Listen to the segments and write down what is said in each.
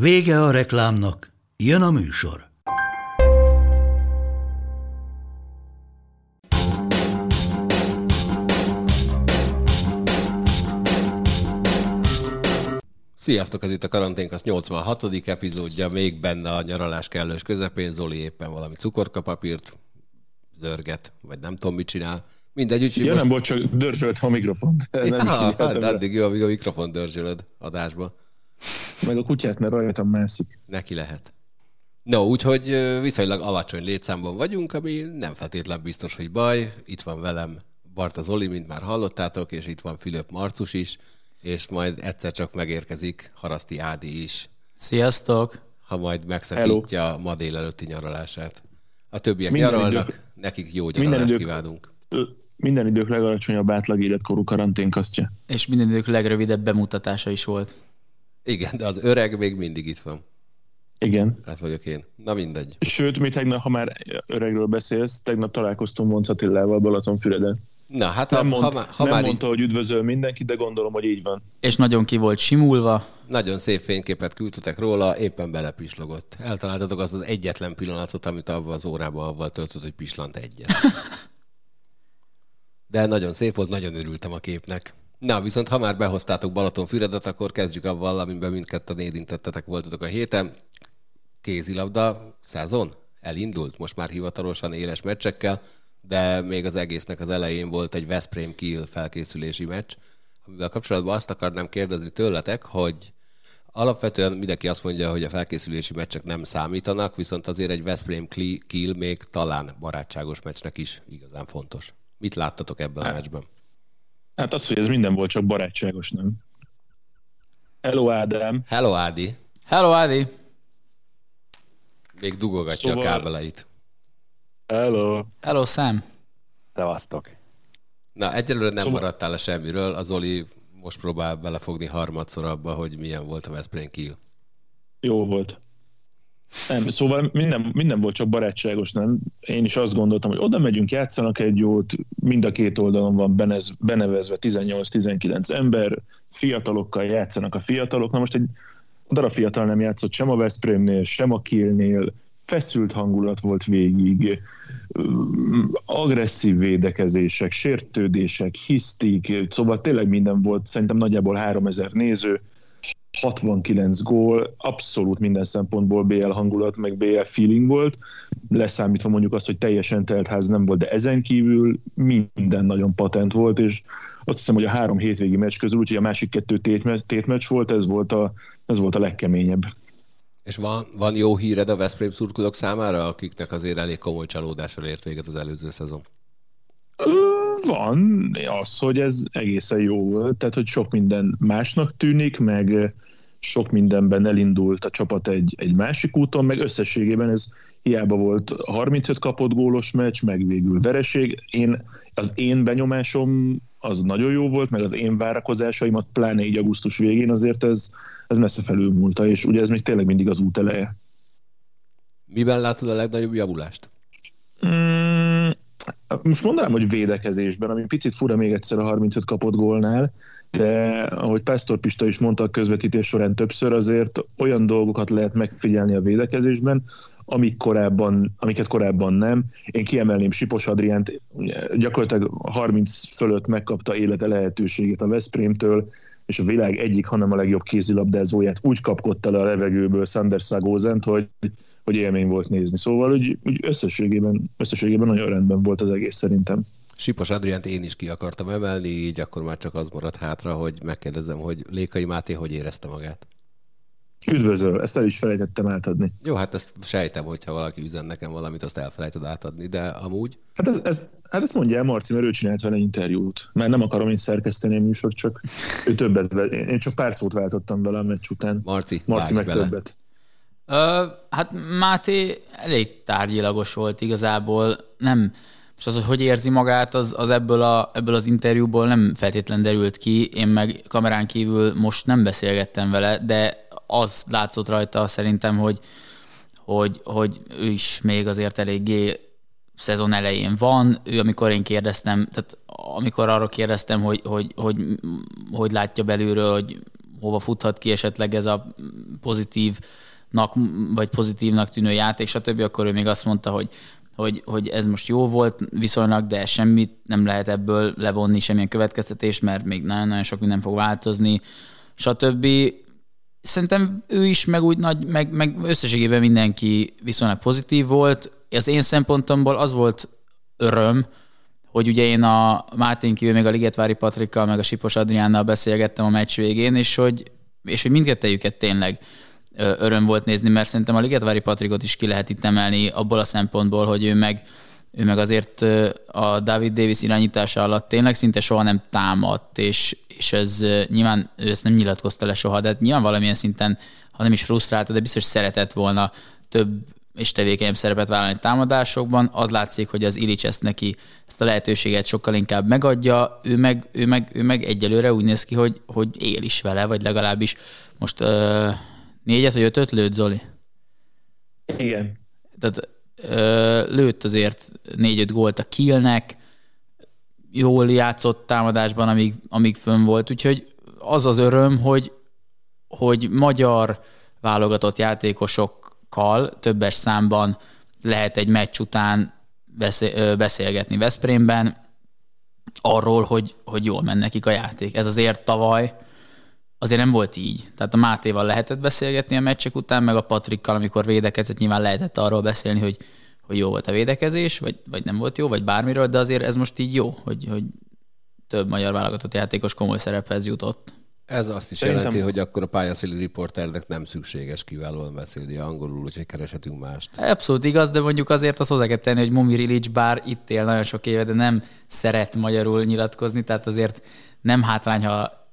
Vége a reklámnak, jön a műsor. Sziasztok, ez itt a karanténk, az 86. epizódja, még benne a nyaralás kellős közepén, Zoli éppen valami cukorkapapírt zörget, vagy nem tudom, mit csinál. Mindegy, úgyhogy ja, most... nem volt, csak dörzsölt a mikrofont. Nem Ja, is hát rá. addig jó, amíg a mikrofon dörzsölöd adásba. Meg a kutyát, mert rajtam mászik. Neki lehet. No, úgyhogy viszonylag alacsony létszámban vagyunk, ami nem feltétlen biztos, hogy baj. Itt van velem Barta Zoli, mint már hallottátok, és itt van Fülöp Marcus is, és majd egyszer csak megérkezik Haraszti Ádi is, Sziasztok! ha majd megszakítja a ma délelőtti nyaralását. A többiek Minden nyaralnak, idők- nekik jó minden nyaralást idők- kívánunk. Minden idők legalacsonyabb átlag életkorú karanténkasztja. És minden idők legrövidebb bemutatása is volt. Igen, de az öreg még mindig itt van. Igen. Ez vagyok én. Na mindegy. Sőt, mi tegnap, ha már öregről beszélsz, tegnap találkoztunk Monc Attilával Balatonfüreden. Na, hát ha, Nem, mond, ha, má- ha nem már így mondta, hogy üdvözöl mindenki, de gondolom, hogy így van. És nagyon ki volt simulva. nagyon szép fényképet küldtetek róla, éppen belepislogott. Eltaláltatok azt az egyetlen pillanatot, amit avval az órában avval töltött, hogy pislant egyet. De nagyon szép volt, nagyon örültem a képnek. Na, viszont ha már behoztátok Balatonfüredet, akkor kezdjük avval, amiben mindketten érintettetek voltatok a héten. Kézilabda szezon elindult, most már hivatalosan éles meccsekkel, de még az egésznek az elején volt egy Veszprém Kiel felkészülési meccs, amivel kapcsolatban azt akarnám kérdezni tőletek, hogy alapvetően mindenki azt mondja, hogy a felkészülési meccsek nem számítanak, viszont azért egy Veszprém Kiel még talán barátságos meccsnek is igazán fontos. Mit láttatok ebben a meccsben? Hát az, hogy ez minden volt, csak barátságos, nem? Hello, Ádám. Hello, Ádi! Hello, Ádi! Még dugogatja Szóval- a kábeleit. Hello! Hello, Sam! Szevasztok! Na, egyelőre nem Szóval- maradtál le semmiről. Az Oli most próbál belefogni harmadszor abba, hogy milyen volt a Veszprém Kiel. Jó volt. Nem, szóval minden, minden volt csak barátságos, nem? Én is azt gondoltam, hogy oda megyünk, játszanak egy jót, mind a két oldalon van benez, benevezve 18-19 ember, fiatalokkal játszanak a fiatalok. Na most egy darab fiatal nem játszott sem a Veszprémnél, sem a Kielnél, feszült hangulat volt végig, agresszív védekezések, sértődések, hisztik, szóval tényleg minden volt, szerintem nagyjából 3000 néző, 69 gól, abszolút minden szempontból BL hangulat, meg BL feeling volt, leszámítva mondjuk azt, hogy teljesen telt ház nem volt, de ezen kívül minden nagyon patent volt, és azt hiszem, hogy a három hétvégi meccs közül, úgyhogy a másik kettő tétme- tétmeccs volt, ez volt a, ez volt a legkeményebb. És van, van jó híred a Veszprém szurkolók számára, akiknek azért elég komoly csalódással ért véget az előző szezon? Van az, hogy ez egészen jó volt, tehát hogy sok minden másnak tűnik, meg sok mindenben elindult a csapat egy, egy másik úton, meg összességében ez hiába volt 35 kapott gólos meccs, meg végül vereség. Én, az én benyomásom az nagyon jó volt, meg az én várakozásaimat, pláne így augusztus végén azért ez, ez messze felülmúlta, és ugye ez még tényleg mindig az út eleje. Miben látod a legnagyobb javulást? Mm, most mondanám, hogy védekezésben, ami picit fura még egyszer a 35 kapott gólnál, de ahogy Pásztor Pista is mondta a közvetítés során többször, azért olyan dolgokat lehet megfigyelni a védekezésben, amik korábban, amiket korábban nem. Én kiemelném Sipos Adriánt, gyakorlatilag 30 fölött megkapta élete lehetőségét a Veszprémtől, és a világ egyik, hanem a legjobb kézilabdázóját úgy kapkodta le a levegőből Sander Szagózent, hogy, hogy élmény volt nézni. Szóval úgy, úgy összességében, összességében nagyon rendben volt az egész szerintem. Sipos Adriánt én is ki akartam emelni, így akkor már csak az maradt hátra, hogy megkérdezem, hogy Lékai Máté hogy érezte magát. Üdvözöl, ezt el is felejtettem átadni. Jó, hát ezt sejtem, hogyha valaki üzen nekem valamit, azt elfelejted átadni, de amúgy Hát, ez, ez, hát ezt mondja el Marci, mert ő csinált vele interjút. Mert nem akarom én szerkeszteni a műsort, csak ő többet, én csak pár szót váltottam vele a meccs után. Marci, Marci meg bele. többet. Hát Máté elég tárgyilagos volt igazából. Nem, és az, hogy hogy érzi magát, az, az ebből, a, ebből az interjúból nem feltétlen derült ki. Én meg kamerán kívül most nem beszélgettem vele, de az látszott rajta szerintem, hogy, hogy, hogy ő is még azért eléggé szezon elején van. Ő, amikor én kérdeztem, tehát amikor arra kérdeztem, hogy hogy, hogy, hogy látja belülről, hogy hova futhat ki esetleg ez a pozitívnak, vagy pozitívnak tűnő játék, stb., akkor ő még azt mondta, hogy hogy, hogy ez most jó volt viszonylag, de semmit nem lehet ebből levonni, semmilyen következtetés, mert még nagyon-nagyon sok minden fog változni, stb. Szerintem ő is, meg úgy nagy, meg, meg összességében mindenki viszonylag pozitív volt. Az én szempontomból az volt öröm, hogy ugye én a Mátén kívül még a Ligetvári Patrikkal, meg a Sipos Adriánnal beszélgettem a meccs végén, és hogy, és hogy mindkettejüket tényleg öröm volt nézni, mert szerintem a Ligetvári Patrikot is ki lehet itt emelni abból a szempontból, hogy ő meg, ő meg azért a David Davis irányítása alatt tényleg szinte soha nem támadt, és, és ez nyilván ő ezt nem nyilatkozta le soha, de nyilván valamilyen szinten, ha nem is frusztrálta, de biztos szeretett volna több és tevékenyebb szerepet vállalni támadásokban. Az látszik, hogy az Ilic ezt neki ezt a lehetőséget sokkal inkább megadja, ő meg, ő meg, ő meg egyelőre úgy néz ki, hogy, hogy él is vele, vagy legalábbis most uh, négyet vagy ötöt lőtt, Zoli? Igen. Tehát uh, lőtt azért négy-öt gólt a Kielnek, jól játszott támadásban, amíg, amíg fönn volt, úgyhogy az az öröm, hogy, hogy magyar válogatott játékosok kal többes számban lehet egy meccs után beszélgetni Veszprémben arról, hogy, hogy jól mennek nekik a játék. Ez azért tavaly azért nem volt így. Tehát a Mátéval lehetett beszélgetni a meccsek után, meg a Patrikkal, amikor védekezett, nyilván lehetett arról beszélni, hogy, hogy jó volt a védekezés, vagy, vagy nem volt jó, vagy bármiről, de azért ez most így jó, hogy, hogy több magyar válogatott játékos komoly szerephez jutott. Ez azt is Szerintem... jelenti, hogy akkor a pályaszéli riporternek nem szükséges kiválóan beszélni angolul, úgyhogy kereshetünk mást. Abszolút igaz, de mondjuk azért azt hozzá kell tenni, hogy Momir Ilic bár itt él nagyon sok éve, de nem szeret magyarul nyilatkozni, tehát azért nem hátrány, ha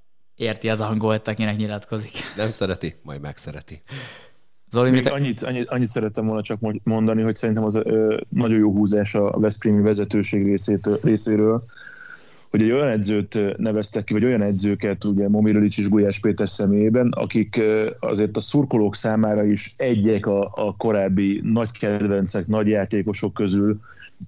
érti az angolt, akinek nyilatkozik. Nem szereti, majd megszereti. Zoli, Még annyit, annyit, annyit szerettem volna csak mondani, hogy szerintem az ö, nagyon jó húzás a Veszprémi vezetőség részét, részéről, hogy egy olyan edzőt neveztek ki, vagy olyan edzőket, ugye Momirolics és Gulyás Péter személyében, akik azért a szurkolók számára is egyek a, a korábbi nagy kedvencek, nagy játékosok közül,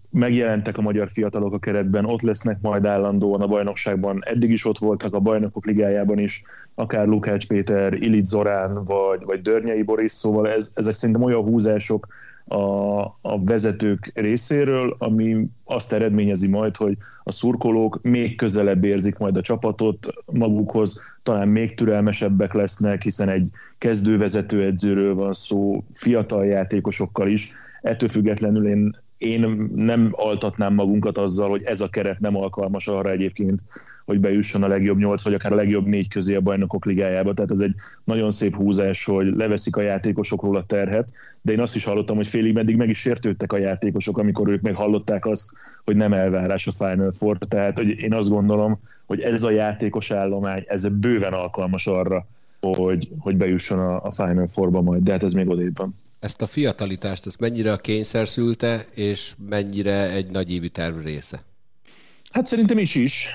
megjelentek a magyar fiatalok a keretben, ott lesznek majd állandóan a bajnokságban, eddig is ott voltak a bajnokok ligájában is, akár Lukács Péter, Ilit Zorán, vagy, vagy Dörnyei Boris, szóval ez, ezek szerintem olyan húzások, a, a vezetők részéről, ami azt eredményezi majd, hogy a szurkolók még közelebb érzik majd a csapatot magukhoz, talán még türelmesebbek lesznek, hiszen egy kezdővezető edzőről van szó, fiatal játékosokkal is. Ettől függetlenül én én nem altatnám magunkat azzal, hogy ez a keret nem alkalmas arra egyébként, hogy bejusson a legjobb nyolc, vagy akár a legjobb négy közé a bajnokok ligájába. Tehát ez egy nagyon szép húzás, hogy leveszik a játékosokról a terhet, de én azt is hallottam, hogy félig meddig meg is sértődtek a játékosok, amikor ők meg hallották azt, hogy nem elvárás a Final Four. Tehát hogy én azt gondolom, hogy ez a játékos állomány, ez bőven alkalmas arra, hogy, hogy bejusson a, a Final Four-ba majd, de hát ez még odébb van ezt a fiatalitást, ezt mennyire a kényszer szülte, és mennyire egy nagy évű terv része? Hát szerintem is is.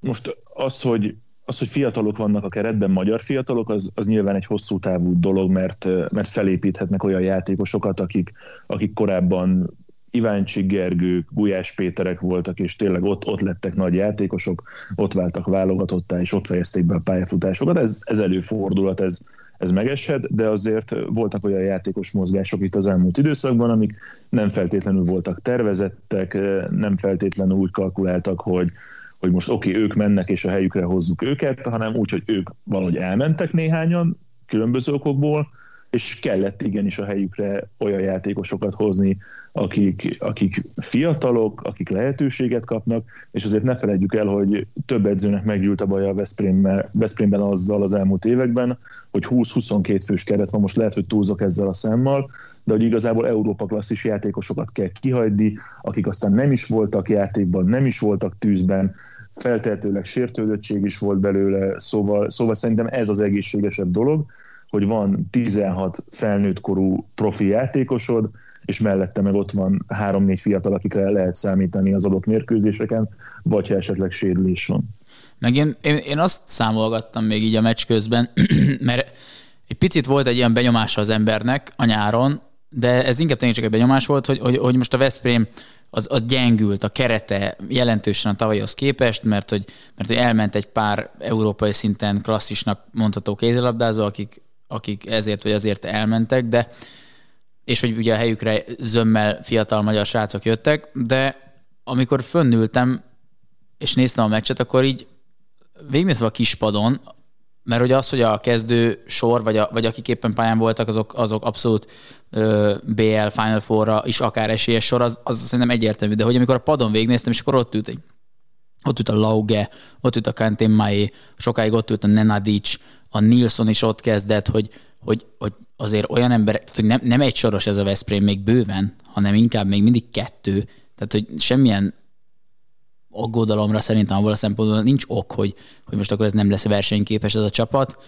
Most az, hogy az, hogy fiatalok vannak a keretben, magyar fiatalok, az, az nyilván egy hosszú távú dolog, mert, mert felépíthetnek olyan játékosokat, akik, akik korábban Iváncsi Gergők, Gulyás Péterek voltak, és tényleg ott, ott lettek nagy játékosok, ott váltak válogatottá, és ott fejezték be a pályafutásokat. Ez, ez előfordulat, ez, ez megeshet, de azért voltak olyan játékos mozgások itt az elmúlt időszakban, amik nem feltétlenül voltak tervezettek, nem feltétlenül úgy kalkuláltak, hogy, hogy most oké, okay, ők mennek és a helyükre hozzuk őket, hanem úgy, hogy ők valahogy elmentek néhányan különböző okokból, és kellett igenis a helyükre olyan játékosokat hozni, akik, akik fiatalok, akik lehetőséget kapnak, és azért ne felejtjük el, hogy több edzőnek meggyűlt a baj a Veszprémben, Veszprémben azzal az elmúlt években, hogy 20-22 fős keret van, most lehet, hogy túlzok ezzel a számmal, de hogy igazából Európa klasszis játékosokat kell kihagyni, akik aztán nem is voltak játékban, nem is voltak tűzben, feltehetőleg sértődöttség is volt belőle, szóval, szóval szerintem ez az egészségesebb dolog, hogy van 16 felnőtt korú profi játékosod, és mellette meg ott van három-négy fiatal, akikre lehet számítani az adott mérkőzéseken, vagy ha esetleg sérülés van. Meg én, én, én azt számolgattam még így a meccs közben, mert egy picit volt egy ilyen benyomása az embernek a nyáron, de ez inkább tényleg csak egy benyomás volt, hogy, hogy, hogy most a Veszprém az, az gyengült, a kerete jelentősen a tavalyhoz képest, mert hogy, mert hogy elment egy pár európai szinten klasszisnak mondható kézilabdázó, akik, akik ezért vagy azért elmentek, de és hogy ugye a helyükre zömmel fiatal magyar srácok jöttek, de amikor fönnültem, és néztem a meccset, akkor így végignézve a kispadon, mert hogy az, hogy a kezdő sor, vagy, a, vagy akik éppen pályán voltak, azok, azok abszolút ö, BL Final Four-ra is akár esélyes sor, az, az szerintem egyértelmű. De hogy amikor a padon végignéztem, és akkor ott ült egy ott ült a Lauge, ott ült a Kantén Mai, sokáig ott ült a Nenadic, a Nilsson is ott kezdett, hogy, hogy, hogy azért olyan emberek, tehát hogy nem, nem egy soros ez a Veszprém még bőven, hanem inkább még mindig kettő. Tehát, hogy semmilyen aggodalomra szerintem abból a szempontból nincs ok, hogy, hogy most akkor ez nem lesz versenyképes ez a csapat.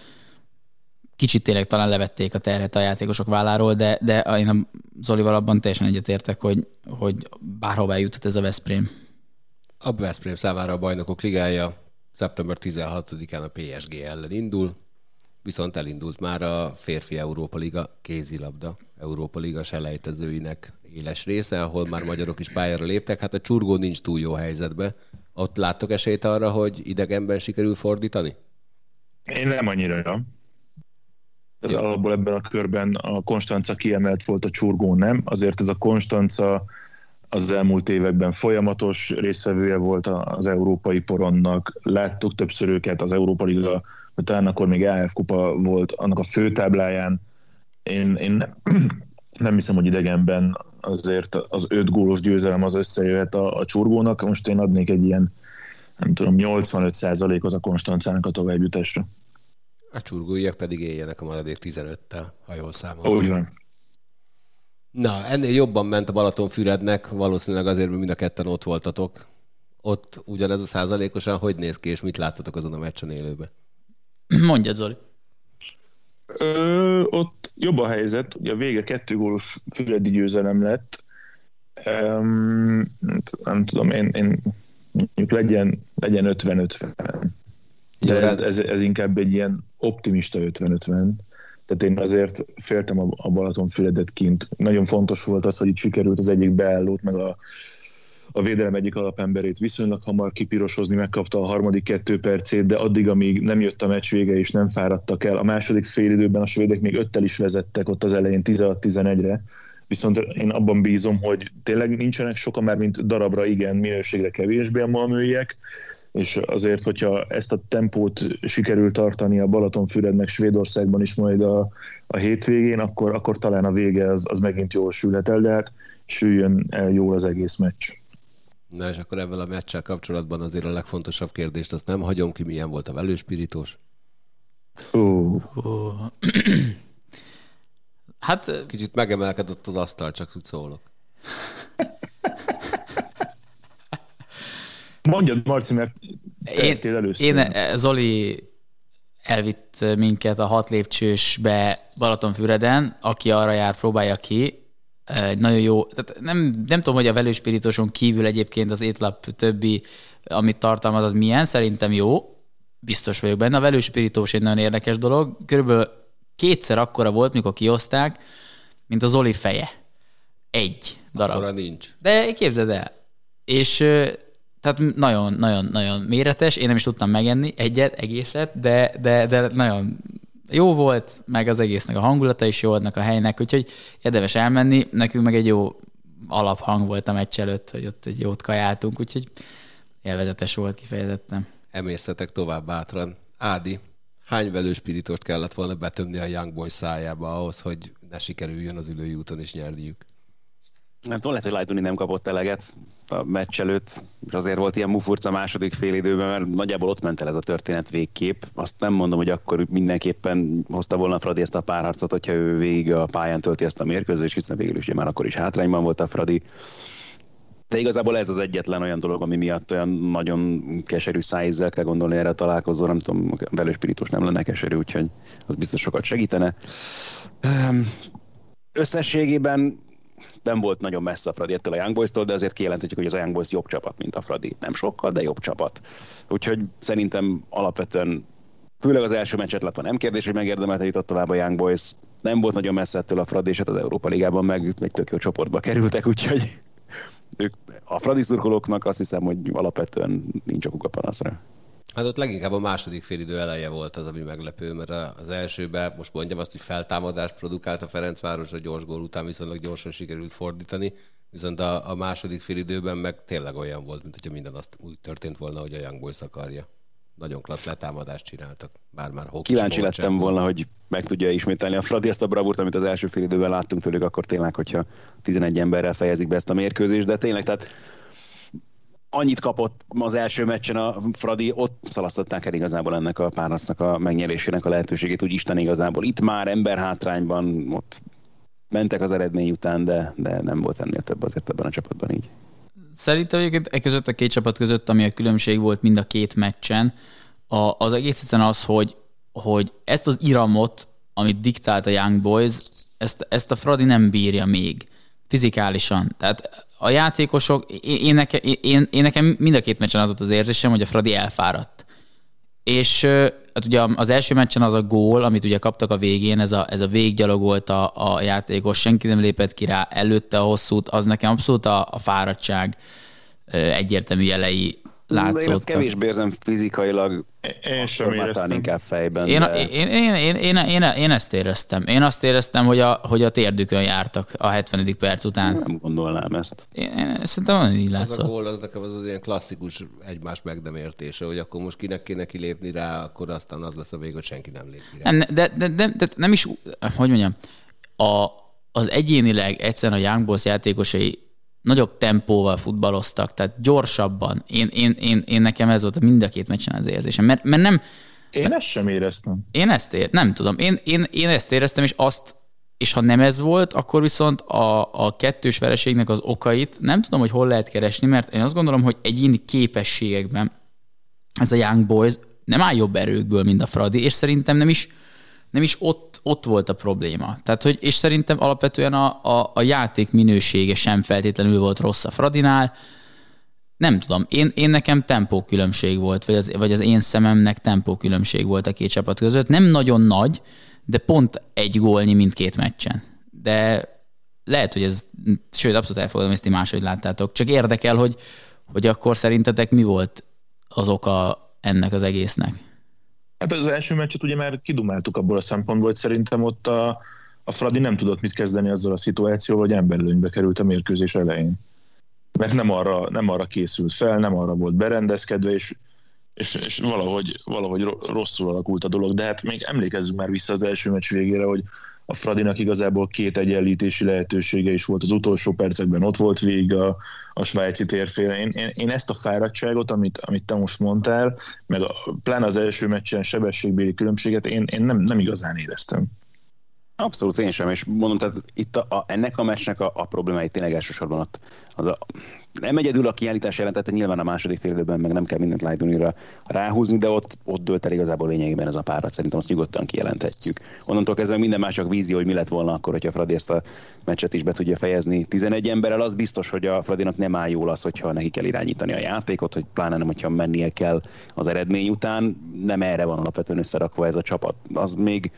Kicsit tényleg talán levették a terhet a játékosok válláról, de, de én a Zolival abban teljesen egyetértek, hogy, hogy bárhová juthat ez a Veszprém. A Veszprém számára a bajnokok ligája szeptember 16-án a PSG ellen indul, viszont elindult már a férfi Európa Liga kézilabda Európa Liga selejtezőinek éles része, ahol már magyarok is pályára léptek. Hát a csurgó nincs túl jó helyzetben. Ott láttok esélyt arra, hogy idegenben sikerül fordítani? Én nem annyira. Ja. Alapból ebben a körben a Konstanca kiemelt volt, a csurgó nem. Azért ez a Konstanca az elmúlt években folyamatos részvevője volt az európai poronnak. Láttuk többször őket az Európa Liga, talán akkor még AF kupa volt annak a főtábláján. Én, én nem, nem hiszem, hogy idegenben azért az öt gólos győzelem az összejöhet a, a csurgónak. Most én adnék egy ilyen, nem tudom, 85%-ot a Konstancának a továbbjutásra. A csurgóiak pedig éljenek a maradék 15-tel, ha jól számolom. Úgy van. Na, ennél jobban ment a Balatonfürednek, valószínűleg azért, mert mind a ketten ott voltatok. Ott ugyanez a százalékosan, hogy néz ki, és mit láttatok azon a meccsen élőben? Mondja, Zoli. Ö, ott jobb a helyzet, ugye a vége kettő gólos füredi győzelem lett. Um, nem tudom, én, én mondjuk legyen, legyen 50-50. De ez, ez, ez, inkább egy ilyen optimista 50-50. Tehát én azért féltem a, a Balatonfüredet kint. Nagyon fontos volt az, hogy itt sikerült az egyik beállót, meg a, a védelem egyik alapemberét viszonylag hamar kipirosozni, megkapta a harmadik kettő percét, de addig, amíg nem jött a meccs vége és nem fáradtak el, a második fél időben a svédek még öttel is vezettek ott az elején 16-11-re, viszont én abban bízom, hogy tényleg nincsenek sokan már, mint darabra igen, minőségre kevésbé a malmőiek, és azért, hogyha ezt a tempót sikerül tartani a Balatonfürednek Svédországban is majd a, a hétvégén, akkor, akkor talán a vége az, az megint jól sülhet el, de hát süljön el jól az egész meccs. Na és akkor ebben a meccsel kapcsolatban azért a legfontosabb kérdést, azt nem hagyom ki, milyen volt a velőspirítós. Uh. Uh. hát... Kicsit megemelkedett az asztal, csak úgy szólok. Mondjad, Marci, mert én, először. Én, eh, Zoli elvitt minket a hat lépcsősbe Balatonfüreden, aki arra jár, próbálja ki, egy nagyon jó, tehát nem, nem tudom, hogy a velőspiritoson kívül egyébként az étlap többi, amit tartalmaz, az milyen, szerintem jó, biztos vagyok benne. A velőspirítós egy nagyon érdekes dolog, körülbelül kétszer akkora volt, mikor kioszták, mint az Oli feje. Egy darab. Akkora nincs. De képzeld el. És tehát nagyon, nagyon, nagyon méretes, én nem is tudtam megenni egyet, egészet, de, de, de nagyon jó volt, meg az egésznek a hangulata is jó adnak a helynek, úgyhogy érdemes elmenni. Nekünk meg egy jó alaphang volt a meccs előtt, hogy ott egy jót kajáltunk, úgyhogy élvezetes volt kifejezetten. Emészetek tovább bátran. Ádi, hány velőspiritost kellett volna betömni a Young Boys szájába ahhoz, hogy ne sikerüljön az ülői úton is nyerniük? Nem tudom, lehet, hogy Lightoni nem kapott eleget a meccs előtt, és azért volt ilyen mufurca a második fél időben, mert nagyjából ott ment el ez a történet végkép. Azt nem mondom, hogy akkor mindenképpen hozta volna Fradi ezt a párharcot, hogyha ő végig a pályán tölti ezt a mérkőzést, hiszen végül is már akkor is hátrányban volt a Fradi. De igazából ez az egyetlen olyan dolog, ami miatt olyan nagyon keserű szájízzel kell gondolni erre a találkozó. Nem tudom, velő spiritus nem lenne keserű, úgyhogy az biztos sokat segítene. Összességében nem volt nagyon messze a Fradi ettől a Young Boys-tól, de azért kijelenthetjük, hogy az a Young Boys jobb csapat, mint a Fradi. Nem sokkal, de jobb csapat. Úgyhogy szerintem alapvetően főleg az első meccset lett, nem kérdés, hogy megérdemelte jutott tovább a Young Boys. Nem volt nagyon messze ettől a Fradi, és hát az Európa Ligában meg egy tök jó csoportba kerültek, úgyhogy ők, a Fradi szurkolóknak azt hiszem, hogy alapvetően nincs okuk a panaszra. Hát ott leginkább a második félidő eleje volt az, ami meglepő, mert az elsőben, most mondjam azt, hogy feltámadást produkált a Ferencváros, a gyors gól után viszonylag gyorsan sikerült fordítani, viszont a, a második félidőben meg tényleg olyan volt, mint hogyha minden azt úgy történt volna, hogy a Young Boys akarja. Nagyon klassz letámadást csináltak, bár már Kíváncsi lettem volna, hogy meg tudja ismételni a Fradi ezt a bravúrt, amit az első fél időben láttunk tőlük, akkor tényleg, hogyha 11 emberrel fejezik be ezt a mérkőzést, de tényleg, tehát annyit kapott az első meccsen a Fradi, ott szalasztották el igazából ennek a párharcnak a megnyerésének a lehetőségét, úgy Isten igazából. Itt már ember hátrányban, ott mentek az eredmény után, de, de nem volt ennél több azért ebben a csapatban így. Szerintem egyébként e között a két csapat között, ami a különbség volt mind a két meccsen, a, az egész egyszerűen az, hogy, hogy ezt az iramot, amit diktált a Young Boys, ezt, ezt a Fradi nem bírja még fizikálisan. Tehát a játékosok, én, én, nekem, én, én nekem mind a két meccsen az volt az érzésem, hogy a Fradi elfáradt. És hát ugye az első meccsen az a gól, amit ugye kaptak a végén, ez a, ez a véggyalogolt a, a játékos, senki nem lépett ki rá, előtte a hosszút, az nekem abszolút a, a fáradtság egyértelmű jelei látszottak. Én ezt kevésbé érzem fizikailag, én sem éreztem. inkább fejben. Én, de... én, én, én, én, én, én, ezt éreztem. Én azt éreztem, hogy a, hogy a térdükön jártak a 70. perc után. Nem gondolnám ezt. Én, én szerintem van így látszott. Az a gól, az nekem az, az ilyen klasszikus egymás megdemértése, hogy akkor most kinek kéne kilépni rá, akkor aztán az lesz a vég, hogy senki nem lép rá. Nem, de, de, de, de, nem is, hogy mondjam, a, az egyénileg egyszerűen a Young Boys játékosai nagyobb tempóval futballoztak, tehát gyorsabban. Én, én, én, én nekem ez volt mind a két meccsen az érzésem, mert, mert nem... Én mert, ezt sem éreztem. Én ezt ér, nem tudom, én, én, én ezt éreztem, és azt, és ha nem ez volt, akkor viszont a, a kettős vereségnek az okait nem tudom, hogy hol lehet keresni, mert én azt gondolom, hogy egyéni képességekben ez a Young Boys nem áll jobb erőkből, mint a Fradi, és szerintem nem is, nem is ott, ott volt a probléma. Tehát, hogy, és szerintem alapvetően a, a, a játék minősége sem feltétlenül volt rossz a Fradinál. Nem tudom, én, én nekem tempókülönbség volt, vagy az, vagy az én szememnek tempókülönbség volt a két csapat között. Nem nagyon nagy, de pont egy gólnyi mindkét meccsen. De lehet, hogy ez, sőt, abszolút elfogadom, ezt ti máshogy láttátok. Csak érdekel, hogy, hogy akkor szerintetek mi volt az oka ennek az egésznek? Hát az első meccset ugye már kidumáltuk abból a szempontból, hogy szerintem ott a, a Fradi nem tudott mit kezdeni azzal a szituációval, hogy emberlőnybe került a mérkőzés elején. Mert nem arra, nem arra készült fel, nem arra volt berendezkedve, és, és, és valahogy, valahogy rosszul alakult a dolog. De hát még emlékezzünk már vissza az első meccs végére, hogy a Fradinak igazából két egyenlítési lehetősége is volt az utolsó percekben, ott volt végig a svájci térféle. Én, én, én ezt a fáradtságot, amit, amit te most mondtál, meg a, pláne az első meccsen sebességbéli különbséget, én, én nem, nem igazán éreztem. Abszolút én sem, és mondom, tehát itt a, a, ennek a meccsnek a, a problémái tényleg elsősorban ott az a, nem egyedül a kiállítás jelentette, nyilván a második fél időben meg nem kell mindent Lightning-ra ráhúzni, de ott, ott dölt el igazából lényegében ez a párat, szerintem azt nyugodtan kijelenthetjük. Onnantól kezdve minden más csak vízió, hogy mi lett volna akkor, hogyha Fradi ezt a meccset is be tudja fejezni 11 emberrel, az biztos, hogy a Fradinak nem áll jól az, hogyha neki kell irányítani a játékot, hogy pláne nem, hogyha mennie kell az eredmény után, nem erre van alapvetően összerakva ez a csapat. Az még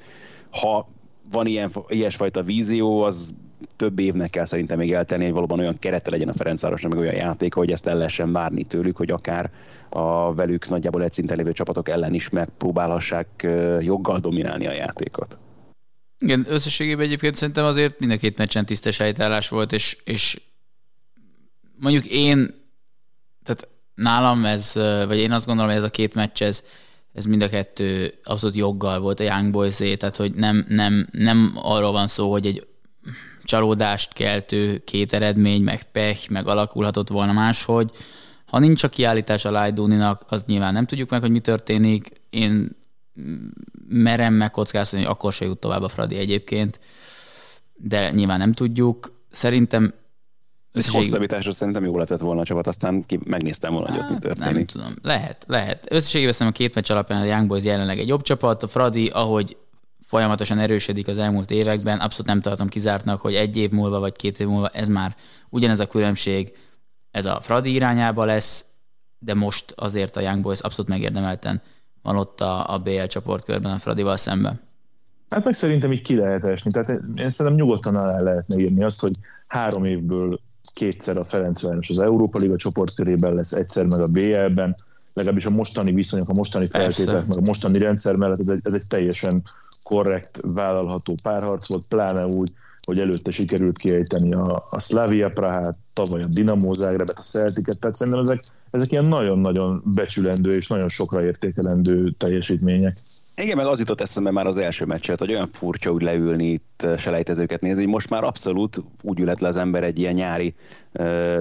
ha van ilyen, ilyesfajta vízió, az több évnek kell szerintem még eltenni, hogy valóban olyan kerete legyen a Ferencvárosnak, meg olyan játék, hogy ezt el lehessen várni tőlük, hogy akár a velük nagyjából egy szinten lévő csapatok ellen is megpróbálhassák joggal dominálni a játékot. Igen, összességében egyébként szerintem azért mind a két meccsen tisztes helytállás volt, és, és mondjuk én, tehát nálam ez, vagy én azt gondolom, hogy ez a két meccs, ez, ez mind a kettő abszolút joggal volt a Young boys tehát hogy nem, nem, nem arról van szó, hogy egy csalódást keltő két eredmény, meg pech, meg alakulhatott volna máshogy. Ha nincs a kiállítás a Lajduninak, az nyilván nem tudjuk meg, hogy mi történik. Én merem megkockáztatni, hogy akkor se jut tovább a Fradi egyébként, de nyilván nem tudjuk. Szerintem Ez hosszabbításra szerintem jó lett volna a csapat, aztán ki, megnéztem volna, hogy ott mi történik. Nem tudom, lehet, lehet. Összességében a két meccs alapján a Young Boys jelenleg egy jobb csapat, a Fradi, ahogy folyamatosan erősödik az elmúlt években, abszolút nem tartom kizártnak, hogy egy év múlva vagy két év múlva ez már ugyanez a különbség, ez a Fradi irányába lesz, de most azért a Young Boys abszolút megérdemelten van ott a, a BL csoportkörben a Fradival szemben. Hát meg szerintem így ki lehet esni. Tehát én szerintem nyugodtan alá lehetne írni azt, hogy három évből kétszer a Ferencváros az Európa Liga csoportkörében lesz, egyszer meg a BL-ben, legalábbis a mostani viszonyok, a mostani feltételek, meg a mostani rendszer mellett ez egy, ez egy teljesen korrekt, vállalható párharc volt, pláne úgy, hogy előtte sikerült kiejteni a, a Slavia Prahát, tavaly a Dinamo Zágrebet, a Celticet, tehát szerintem ezek, ezek ilyen nagyon-nagyon becsülendő és nagyon sokra értékelendő teljesítmények. Igen, meg az jutott eszembe már az első meccset, hogy olyan furcsa úgy leülni itt selejtezőket nézni, most már abszolút úgy ült le az ember egy ilyen nyári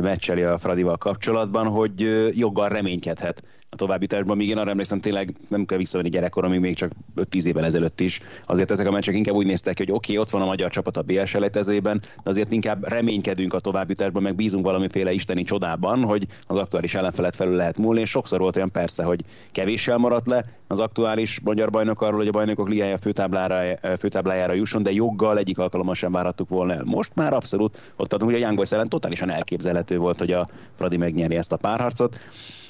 meccseli a Fradival kapcsolatban, hogy joggal reménykedhet a továbbításban, míg én arra emlékszem, tényleg nem kell visszavenni gyerekkoromig, még csak 5-10 évvel ezelőtt is. Azért ezek a meccsek inkább úgy néztek hogy oké, okay, ott van a magyar csapat a BL selejtezőjében, de azért inkább reménykedünk a továbbításban, meg bízunk valamiféle isteni csodában, hogy az aktuális ellenfelet felül lehet múlni. És sokszor volt olyan persze, hogy kevéssel maradt le az aktuális magyar bajnok arról, hogy a bajnokok ligája főtáblára, főtáblájára jusson, de joggal egyik alkalommal sem várhattuk volna el. Most már abszolút ott tartunk, hogy a Young Boys ellen totálisan elképzelhető volt, hogy a Fradi megnyeri ezt a párharcot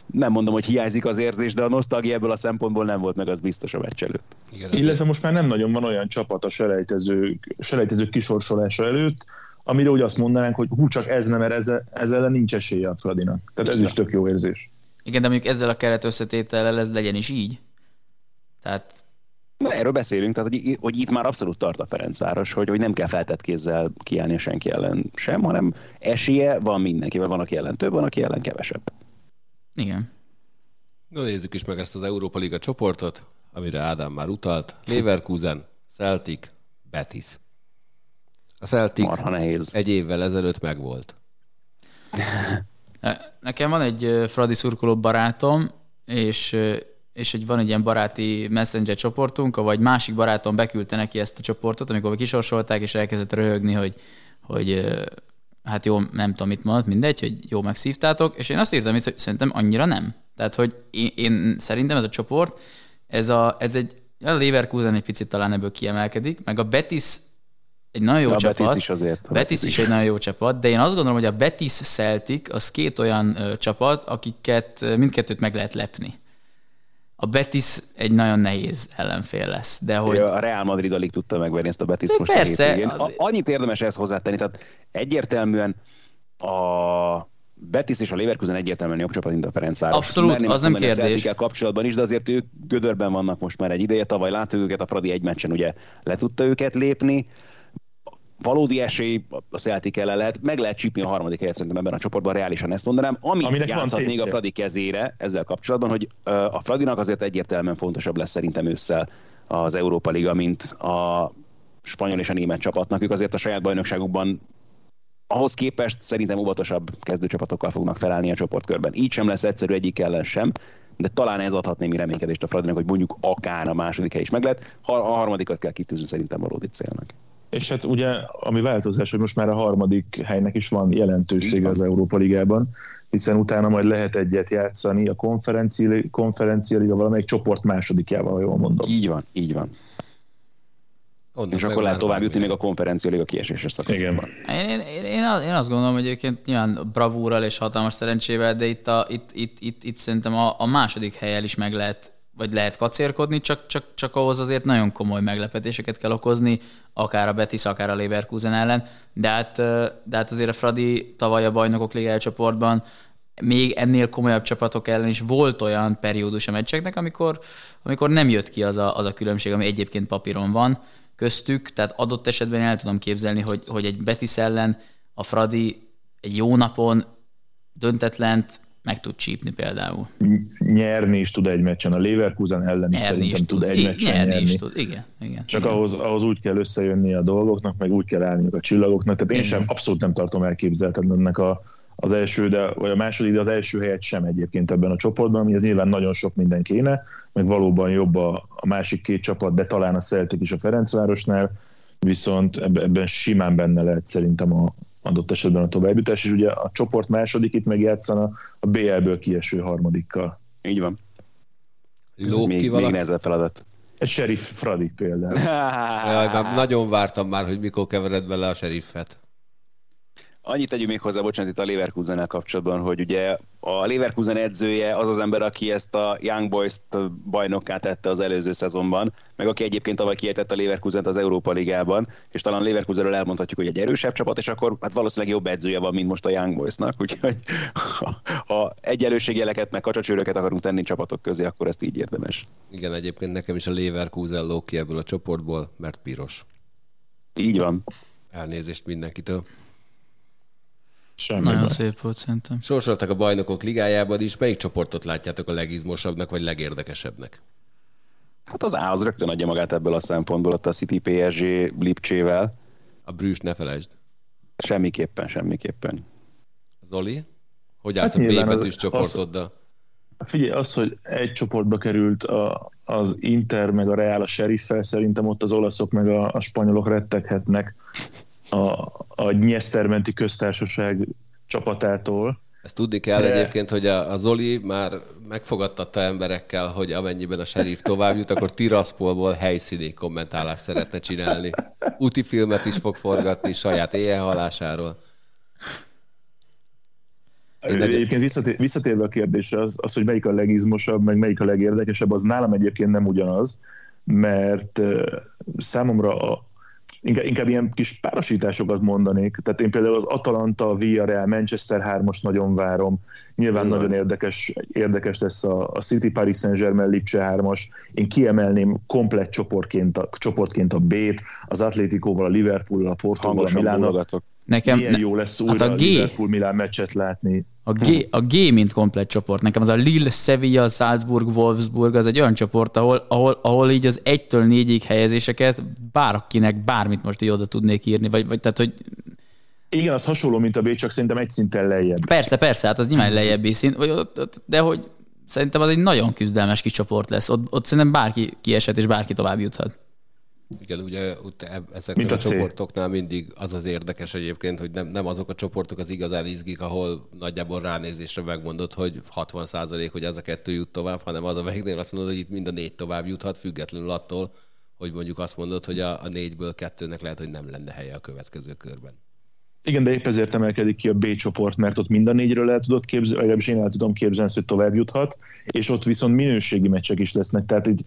nem mondom, hogy hiányzik az érzés, de a nosztalgia ebből a szempontból nem volt meg, az biztos a meccs előtt. Igen, Illetve most már nem nagyon van olyan csapat a selejtezők, selejtezők kisorsolása előtt, amire úgy azt mondanánk, hogy hú, csak ez nem, mert ezzel, ezzel nincs esélye a Fradinak. Tehát ez Igen. is tök jó érzés. Igen, de mondjuk ezzel a keret összetétellel ez legyen is így. Tehát Na, erről beszélünk, tehát hogy, hogy itt már abszolút tart a Ferencváros, hogy, hogy nem kell feltett kézzel kiállni senki ellen sem, hanem esélye van mindenkivel, van, aki ellen több, van, aki ellen kevesebb. Igen. Na nézzük is meg ezt az Európa Liga csoportot, amire Ádám már utalt. Leverkusen, Celtic, Betis. A Celtic Marha nehéz. egy évvel ezelőtt megvolt. Nekem van egy Fradi szurkoló barátom, és, és egy, van egy ilyen baráti messenger csoportunk, vagy másik barátom beküldte neki ezt a csoportot, amikor kisorsolták, és elkezdett röhögni, hogy, hogy hát jó, nem tudom, mit mondott, mindegy, hogy jó megszívtátok, és én azt írtam hogy szerintem annyira nem. Tehát, hogy én, én szerintem ez a csoport, ez, a, ez egy, a Leverkusen egy picit talán ebből kiemelkedik, meg a Betis egy nagyon jó de csapat. Betis is azért. A Betis is egy nagyon jó csapat, de én azt gondolom, hogy a Betis Celtic az két olyan ö, csapat, akiket mindkettőt meg lehet lepni a Betis egy nagyon nehéz ellenfél lesz. De hogy... A Real Madrid alig tudta megverni ezt a Betis de most persze. A Annyit érdemes ezt hozzátenni, tehát egyértelműen a Betis és a Leverkusen egyértelműen jobb csapat, mint a Ferencváros. Abszolút, az nem kérdés. A kapcsolatban is, de azért ők gödörben vannak most már egy ideje, tavaly láttuk őket, a Fradi egy meccsen ugye le tudta őket lépni valódi esély a Celtic ellen lehet, meg lehet csípni a harmadik helyet szerintem ebben a csoportban, reálisan ezt mondanám. Ami Aminek játszhat még a Fradi kezére ezzel kapcsolatban, hogy a Fradinak azért egyértelműen fontosabb lesz szerintem ősszel az Európa Liga, mint a spanyol és a német csapatnak. Ők azért a saját bajnokságukban ahhoz képest szerintem óvatosabb kezdőcsapatokkal fognak felállni a csoportkörben. Így sem lesz egyszerű egyik ellen sem, de talán ez adhat némi reménykedést a Fradinak, hogy mondjuk akár a második hely is meg lehet. A harmadikat kell kitűzni szerintem valódi célnak. És hát ugye, ami változás, hogy most már a harmadik helynek is van jelentősége az Európa Ligában, hiszen utána majd lehet egyet játszani a konferencia, konferencia liga valamelyik csoport másodikjával, ha jól mondom. Így van, így van. Onnan és akkor lehet tovább jutni még a konferencia liga kieséses szakaszában. Én, én, én, én, azt gondolom, hogy egyébként nyilván bravúrral és hatalmas szerencsével, de itt, a, itt, itt, itt, itt szerintem a, a második helyen is meg lehet vagy lehet kacérkodni, csak, csak, csak ahhoz azért nagyon komoly meglepetéseket kell okozni, akár a Betis, akár a Leverkusen ellen, de hát, de hát azért a Fradi tavaly a bajnokok ligája csoportban még ennél komolyabb csapatok ellen is volt olyan periódus a meccseknek, amikor, amikor nem jött ki az a, az a különbség, ami egyébként papíron van köztük, tehát adott esetben el tudom képzelni, hogy, hogy egy Betis ellen a Fradi egy jó napon döntetlent meg tud csípni például. Nyerni is tud egy meccsen, a Leverkusen ellen is nyerni szerintem is tud egy meccsen nyerni. nyerni. is tud, igen. igen Csak igen. Ahhoz, ahhoz úgy kell összejönni a dolgoknak, meg úgy kell állni a csillagoknak, tehát én igen. sem abszolút nem tartom elképzelhetetlennek a, az első, de, vagy a második, de az első helyet sem egyébként ebben a csoportban, ami ez nyilván nagyon sok minden kéne, meg valóban jobb a, a másik két csapat, de talán a Celtic is a Ferencvárosnál, viszont ebben, ebben simán benne lehet szerintem a, adott esetben a továbbjutás, és ugye a csoport második itt megjátszana a BL-ből kieső harmadikkal. Így van. Lók még, ki még valaki? nehezebb feladat. Egy sheriff Fradi például. Jaj, már nagyon vártam már, hogy mikor kevered bele a seriffet. Annyit tegyünk még hozzá, bocsánat, itt a leverkusen kapcsolatban, hogy ugye a Leverkusen edzője az az ember, aki ezt a Young Boys-t bajnokká tette az előző szezonban, meg aki egyébként tavaly kiejtett a Leverkusen az Európa Ligában, és talán Leverkusenről elmondhatjuk, hogy egy erősebb csapat, és akkor hát valószínűleg jobb edzője van, mint most a Young Boysnak, úgyhogy ha, ha egyenlőségjeleket meg kacsacsőröket akarunk tenni csapatok közé, akkor ezt így érdemes. Igen, egyébként nekem is a Leverkusen lók ki ebből a csoportból, mert piros. Így van. Elnézést mindenkitől. Semmi Nagyon baj. szép volt szerintem. Sorsoltak a bajnokok ligájában is. Melyik csoportot látjátok a legizmosabbnak, vagy legérdekesebbnek? Hát az A az rögtön adja magát ebből a szempontból, ott a City PSG Lipcsével. A Brüss, ne felejtsd. Semmiképpen, semmiképpen. Zoli? Hogy állsz Hát a B az- betűs csoportoddal? Figyelj, az, hogy egy csoportba került a, az Inter meg a Real a sheriffel, szerintem ott az olaszok meg a, a spanyolok retteghetnek a, a Nyesztermenti köztársaság csapatától. Ezt tudni kell De- egyébként, hogy a, a Zoli már megfogadtatta emberekkel, hogy amennyiben a sheriff tovább jut, akkor Tiraspolból helyszíni kommentálást szeretne csinálni. Úti filmet is fog forgatni saját éjjelhalásáról. Én Egyébként visszatér, visszatérve a kérdésre, az, az, hogy melyik a legizmosabb, meg melyik a legérdekesebb, az nálam egyébként nem ugyanaz, mert számomra a, inkább, inkább ilyen kis párosításokat mondanék. Tehát én például az Atalanta, Villarreal, Manchester 3-os nagyon várom. Nyilván Igen. nagyon érdekes, érdekes lesz a, a City Paris Saint-Germain Lipcse 3-as. Én kiemelném komplett csoportként a, csoportként a B-t, az Atlétikóval, a Liverpool, a Portóval, a Milánnal. Nekem Milyen ne, jó lesz hát újra a a G- Liverpool-Milán meccset látni. A, G, a G mint komplett csoport. Nekem az a Lille, Sevilla, Salzburg, Wolfsburg, az egy olyan csoport, ahol, ahol, ahol így az 1-től 4-ig helyezéseket bárkinek bármit most így oda tudnék írni. Vagy, vagy tehát, hogy Igen, az hasonló, mint a B, csak szerintem egy szinten lejjebb. persze, persze, hát az nyilván lejjebbi szint, vagy ott, ott, de hogy szerintem az egy nagyon küzdelmes kis csoport lesz. Ott, ott szerintem bárki kiesett, és bárki tovább juthat. Igen, ugye eb- ezeknél Mint a, a csoportoknál mindig az az érdekes egyébként, hogy nem, nem azok a csoportok az igazán izgik, ahol nagyjából ránézésre megmondod, hogy 60% hogy ez a kettő jut tovább, hanem az, amelyiknél azt mondod, hogy itt mind a négy tovább juthat, függetlenül attól, hogy mondjuk azt mondod, hogy a, a négyből kettőnek lehet, hogy nem lenne helye a következő körben. Igen, de épp ezért emelkedik ki a B csoport, mert ott mind a négyről el tudod képzelni, legalábbis én el tudom képzelni, hogy tovább juthat, és ott viszont minőségi meccsek is lesznek. Tehát itt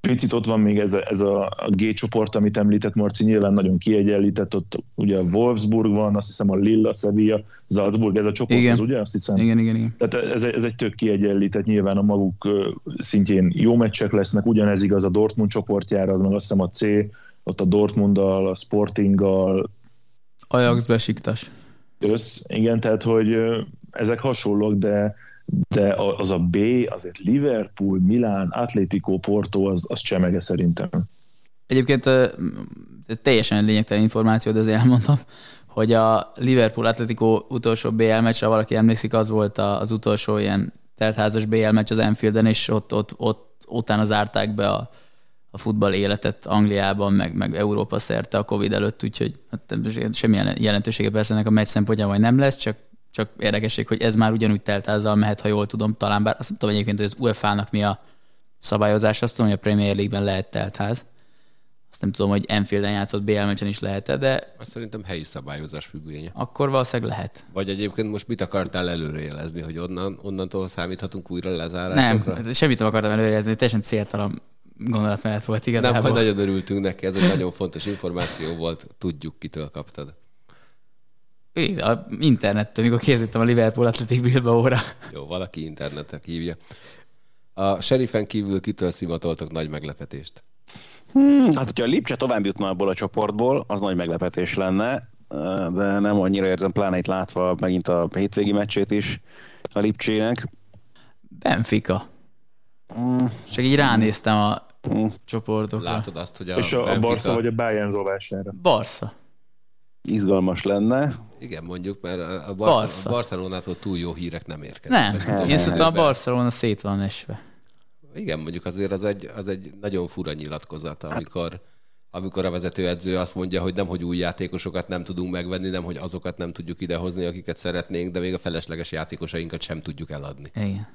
picit ott van még ez a, ez a, G csoport, amit említett Marci, nyilván nagyon kiegyenlített, ott ugye a Wolfsburg van, azt hiszem a Lilla, Sevilla, Salzburg, ez a csoport, Igen. az ugye? Azt hiszem. Igen, igen, igen. Tehát ez, ez egy tök kiegyenlített, nyilván a maguk szintjén jó meccsek lesznek, ugyanez igaz a Dortmund csoportjára, az meg azt hiszem a C, ott a Dortmunddal, a Sportinggal, Ajax besiktas. össz, igen, tehát hogy ezek hasonlók, de, de az a B, azért Liverpool, Milán, Atlético, Porto, az, az csemege szerintem. Egyébként teljesen lényegtelen információ, de azért elmondom, hogy a Liverpool Atletico utolsó BL meccsre, ha valaki emlékszik, az volt az utolsó ilyen teltházas BL meccs az Anfielden, és ott, ott, ott utána zárták be a, a futball életet Angliában, meg, meg Európa szerte a Covid előtt, úgyhogy hát semmilyen jelentősége persze ennek a meccs szempontjából nem lesz, csak, csak érdekesség, hogy ez már ugyanúgy teltházzal mehet, ha jól tudom, talán bár azt nem tudom egyébként, hogy az UEFA-nak mi a szabályozás, azt tudom, hogy a Premier League-ben lehet teltház. Azt nem tudom, hogy Enfielden játszott BL meccsen is lehet de Azt szerintem helyi szabályozás függvénye. akkor valószínűleg lehet. Vagy egyébként most mit akartál előrejelezni, hogy onnan, onnantól számíthatunk újra lezárásokra? Nem, semmit nem akartam előrejezni, teljesen céltalan gondolatmenet volt Nem, igazából. hogy nagyon örültünk neki, ez egy nagyon fontos információ volt, tudjuk, kitől kaptad. Igen, A internettől, mikor készítettem a Liverpool Athletic Bilbao-ra. Jó, valaki internetek hívja. A serifen kívül kitől szimatoltok nagy meglepetést? Hmm, hát, hogyha a Lipcse tovább jutna abból a csoportból, az nagy meglepetés lenne, de nem annyira érzem, pláne itt látva megint a hétvégi meccsét is a Lipcsének. Benfica. Mm, Csak így ránéztem a mm, csoportokra. Látod azt, hogy a, és a, a Benfica- Barca vagy a Bayern zolására. Barca. izgalmas lenne. Igen, mondjuk, mert a, Barca. Barca. a Barcelonától túl jó hírek nem érkeznek. Nem, Ezt tudom én szerintem a. Barcelona szét van esve. Igen, mondjuk azért az egy, az egy nagyon fura nyilatkozat, amikor amikor a vezetőedző azt mondja, hogy nem, hogy új játékosokat nem tudunk megvenni, nem, hogy azokat nem tudjuk idehozni, akiket szeretnénk, de még a felesleges játékosainkat sem tudjuk eladni. Igen.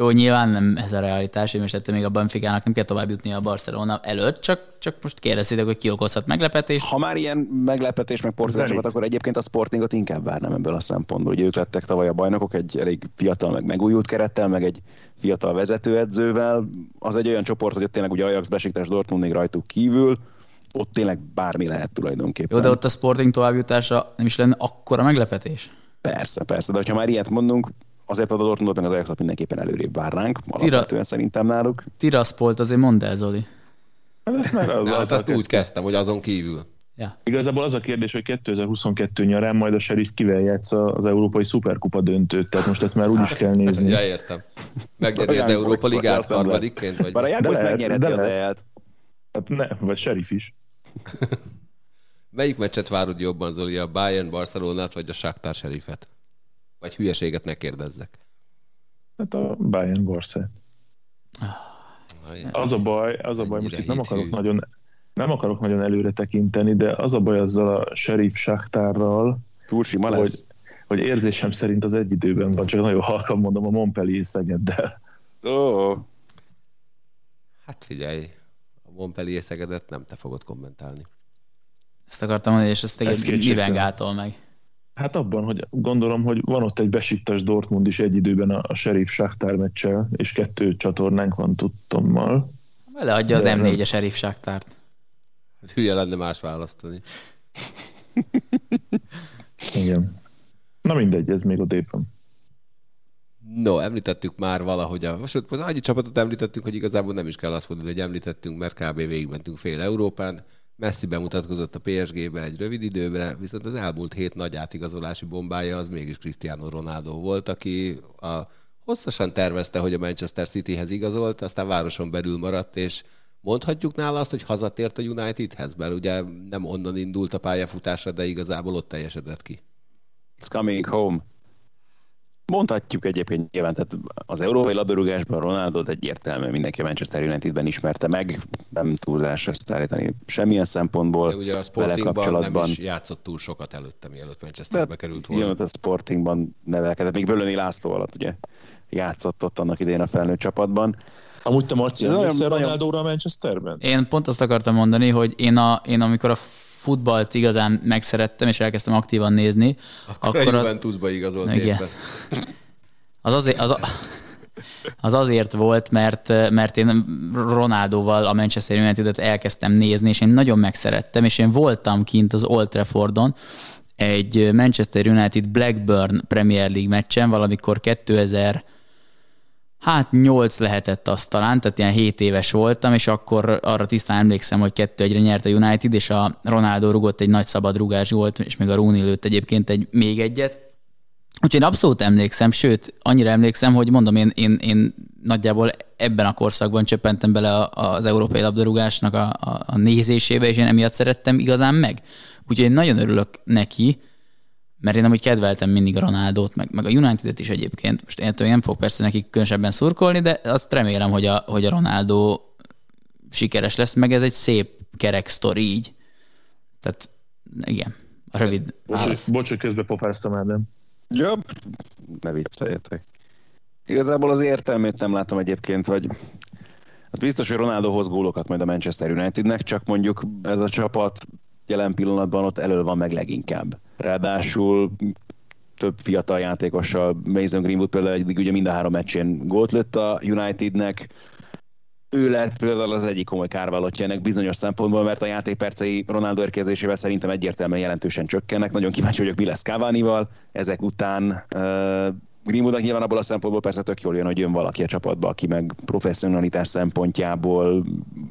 Jó, nyilván nem ez a realitás, és most ettől még a Benficának nem kell tovább jutni a Barcelona előtt, csak, csak most kérdezitek, hogy ki okozhat meglepetést. Ha már ilyen meglepetés, meg portugál akkor egyébként a Sportingot inkább várnám ebből a szempontból. Ugye ők lettek tavaly a bajnokok egy elég fiatal, meg megújult kerettel, meg egy fiatal vezetőedzővel. Az egy olyan csoport, hogy ott tényleg ugye Ajax, Besiktas, Dortmund még rajtuk kívül, ott tényleg bármi lehet tulajdonképpen. Jó, de ott a Sporting továbbjutása nem is lenne akkora meglepetés? Persze, persze, de ha már ilyet mondunk, azért a Dortmundot meg az ajax mindenképpen előrébb várnánk, alapvetően Tira, szerintem náluk. Tiraspolt azért mondd el, Zoli. Hát ezt már az, hát azt úgy kezdtem, hogy azon kívül. Ja. Igazából az a kérdés, hogy 2022 nyarán majd a Sheriff kivel játsz az Európai Szuperkupa döntőt, tehát most ezt már úgy is kell nézni. Ja, értem. Megnyeri az Európa Ligát harmadikként? Vagy Bár a Young megnyerheti az el Hát ne, vagy Sheriff is. Melyik meccset várod jobban, Zoli, a Bayern Barcelonát, vagy a Shakhtar Sheriffet? Vagy hülyeséget ne kérdezzek. Hát a Bayern Barca. Az a baj, az a baj, most itt nem akarok nagyon nem akarok nagyon előre tekinteni, de az a baj azzal a Sheriff Schachtárral, Túl sima lesz. Hogy, hogy érzésem szerint az egy időben van, csak nagyon halkan mondom a Montpellier Szegeddel. Ó. Oh. Hát figyelj, a Montpellier Szegedet nem te fogod kommentálni. Ezt akartam mondani, és ezt, ezt miben gátol meg? Hát abban, hogy gondolom, hogy van ott egy besiktas Dortmund is egy időben a, Sheriff Shakhtar meccsel, és kettő csatornánk van tudtommal. Beleadja az M4-es Sheriff Shakhtárt. Hát hülye lenne más választani. Igen. Na mindegy, ez még ott van. No, említettük már valahogy, a, most, most annyi csapatot említettünk, hogy igazából nem is kell azt mondani, hogy említettünk, mert kb. végigmentünk fél Európán. Messi bemutatkozott a PSG-be egy rövid időbre, viszont az elmúlt hét nagy átigazolási bombája az mégis Cristiano Ronaldo volt, aki a, hosszasan tervezte, hogy a Manchester Cityhez igazolt, aztán városon belül maradt, és mondhatjuk nála azt, hogy hazatért a Unitedhez, mert ugye nem onnan indult a pályafutása, de igazából ott teljesedett ki. It's coming home. Mondhatjuk egyébként nyilván, tehát az európai labdarúgásban Ronaldo egyértelműen mindenki a Manchester Unitedben ismerte meg, nem túlzás ezt állítani semmilyen szempontból. De ugye a Sportingban nem is játszott túl sokat előtte, mielőtt Manchesterbe került volna. Igen, a Sportingban nevelkedett, még Bölöni László alatt ugye játszott ott annak idején a felnőtt csapatban. Amúgy te Marci, emlékszel Ronaldóra a Manchesterben? Én pont azt akartam mondani, hogy én, a, én amikor a futballt igazán megszerettem, és elkezdtem aktívan nézni. Akkor, akkor a Juventusba igazolt igen. Az azért, az, az azért volt, mert, mert én Ronaldóval a Manchester United-et elkezdtem nézni, és én nagyon megszerettem, és én voltam kint az Old Traffordon, egy Manchester United Blackburn Premier League meccsen, valamikor 2000 Hát nyolc lehetett az talán, tehát ilyen 7 éves voltam, és akkor arra tisztán emlékszem, hogy kettő egyre nyert a United, és a Ronaldo rugott egy nagy szabad rugás volt, és még a Rooney lőtt egyébként egy még egyet. Úgyhogy én abszolút emlékszem, sőt, annyira emlékszem, hogy mondom, én, én, én nagyjából ebben a korszakban csöppentem bele az európai labdarúgásnak a, a, a nézésébe, és én emiatt szerettem igazán meg. Úgyhogy én nagyon örülök neki, mert én amúgy kedveltem mindig a Ronaldót, meg, meg a United-et is egyébként. Most én nem fog persze nekik különösebben szurkolni, de azt remélem, hogy a, hogy a Ronaldo sikeres lesz, meg ez egy szép kerek sztori így. Tehát igen, a rövid Bocs, bocs hogy közben pofáztam el, nem? Jobb, ne vicceljetek. Igazából az értelmét nem látom egyébként, vagy az biztos, hogy Ronaldo hoz gólokat majd a Manchester Unitednek, csak mondjuk ez a csapat jelen pillanatban ott elől van meg leginkább. Ráadásul több fiatal játékossal, Mason Greenwood például eddig ugye mind a három meccsén gólt lőtt a Unitednek, ő lett például az egyik komoly kárvalotja ennek bizonyos szempontból, mert a játékpercei Ronaldo érkezésével szerintem egyértelműen jelentősen csökkennek. Nagyon kíváncsi vagyok, mi lesz Cavani-val. Ezek után uh, Greenwoodnak nyilván abból a szempontból persze tök jól jön, hogy jön valaki a csapatba, aki meg professzionalitás szempontjából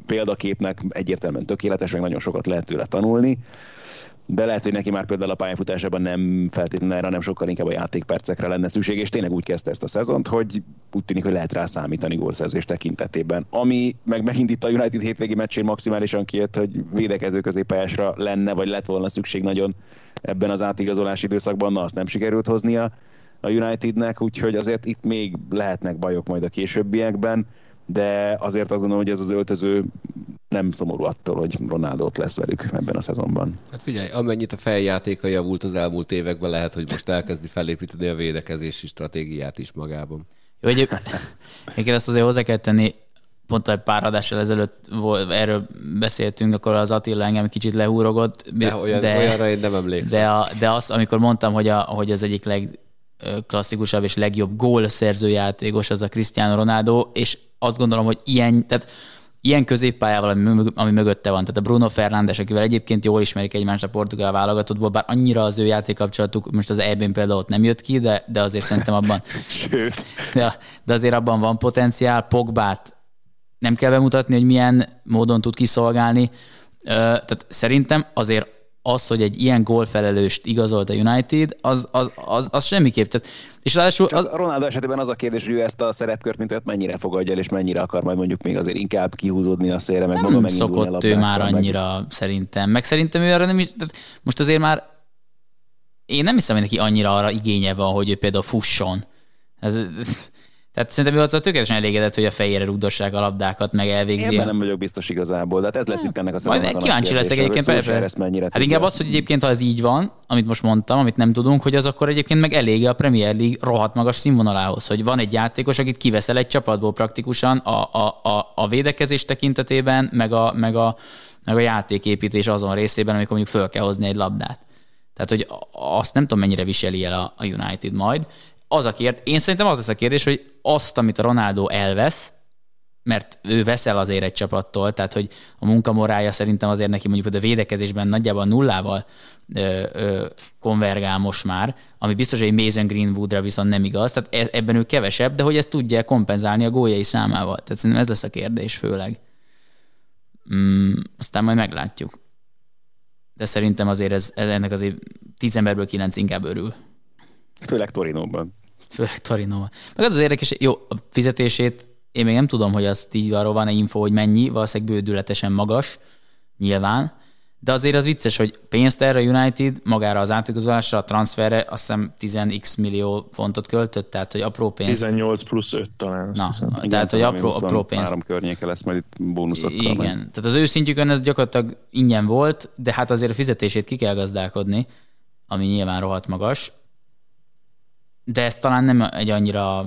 példaképnek egyértelműen tökéletes, meg nagyon sokat lehet tőle tanulni de lehet, hogy neki már például a pályafutásában nem feltétlenül erre, nem sokkal inkább a játékpercekre lenne szükség, és tényleg úgy kezdte ezt a szezont, hogy úgy tűnik, hogy lehet rá számítani gólszerzés tekintetében. Ami meg megint itt a United hétvégi meccsén maximálisan kijött, hogy védekező középpályásra lenne, vagy lett volna szükség nagyon ebben az átigazolási időszakban, na azt nem sikerült hoznia a Unitednek, úgyhogy azért itt még lehetnek bajok majd a későbbiekben de azért azt gondolom, hogy ez az öltöző nem szomorú attól, hogy Ronaldo ott lesz velük ebben a szezonban. Hát figyelj, amennyit a feljátéka javult az elmúlt években, lehet, hogy most elkezdi felépíteni a védekezési stratégiát is magában. Jó, hogy egyébként azt azért hozzá kell tenni, pont egy pár adással ezelőtt volt, erről beszéltünk, akkor az Attila engem kicsit lehúrogott. De, olyan, de olyanra én nem emlékszem. De, a, de azt, amikor mondtam, hogy, a, hogy az egyik legklasszikusabb és legjobb gól játékos az a Cristiano Ronaldo, és azt gondolom, hogy ilyen, tehát ilyen középpályával, ami, ami mögötte van, tehát a Bruno Fernandes, akivel egyébként jól ismerik egymást a portugál válogatottból, bár annyira az ő játékkapcsolatuk most az EB-n például ott nem jött ki, de, de azért szerintem abban... Sőt. De, de azért abban van potenciál. Pogbát nem kell bemutatni, hogy milyen módon tud kiszolgálni. Tehát szerintem azért az, hogy egy ilyen gólfelelőst igazolt a United, az, az, az, az semmiképp. Tehát, és ráadásul az... a Ronaldo esetében az a kérdés, hogy ő ezt a szerepkört, mint őt mennyire fogadja el, és mennyire akar majd mondjuk még azért inkább kihúzódni a szélre, meg nem maga szokott ő már annyira meg... szerintem. Meg szerintem ő arra nem is, tehát most azért már én nem hiszem, hogy neki annyira arra igénye van, hogy ő például fusson. Ez, tehát szerintem ő azzal tökéletesen elégedett, hogy a fejére rugdossák a labdákat, meg elvégzi. Én nem vagyok biztos igazából, de hát ez lesz itt ennek a. Majd kíváncsi leszek egyébként persze. Hát inkább az, hogy egyébként ha ez így van, amit most mondtam, amit nem tudunk, hogy az akkor egyébként meg elég a Premier League rohadt magas színvonalához, hogy van egy játékos, akit kiveszel egy csapatból praktikusan a, a, a, a védekezés tekintetében, meg a, meg, a, meg a játéképítés azon részében, amikor mondjuk föl kell hozni egy labdát. Tehát, hogy azt nem tudom, mennyire viseli el a, a United majd az a kérdés, én szerintem az lesz a kérdés, hogy azt, amit a Ronaldo elvesz, mert ő veszel azért egy csapattól, tehát hogy a munkamorája szerintem azért neki mondjuk hogy a védekezésben nagyjából nullával ö, ö, konvergál most már, ami biztos, hogy Mason Greenwoodra viszont nem igaz, tehát e, ebben ő kevesebb, de hogy ezt tudja kompenzálni a góljai számával. Tehát szerintem ez lesz a kérdés főleg. Mm, aztán majd meglátjuk. De szerintem azért ez, ennek azért tíz emberből kilenc inkább örül. Főleg Torinóban. Főleg Torinóban. Meg az az érdekes, jó, a fizetését én még nem tudom, hogy azt így arról van-e info, hogy mennyi, valószínűleg bődületesen magas, nyilván, de azért az vicces, hogy pénzt erre a United magára az átigazolásra, a transferre azt hiszem 10x millió fontot költött, tehát hogy apró pénz. 18 plusz 5 talán. Na, igen, tehát hogy apró, apró pénz. Három környéke lesz majd itt bónuszok. Igen, meg. tehát az ő szintjükön ez gyakorlatilag ingyen volt, de hát azért a fizetését ki kell gazdálkodni, ami nyilván rohadt magas de ez talán nem egy annyira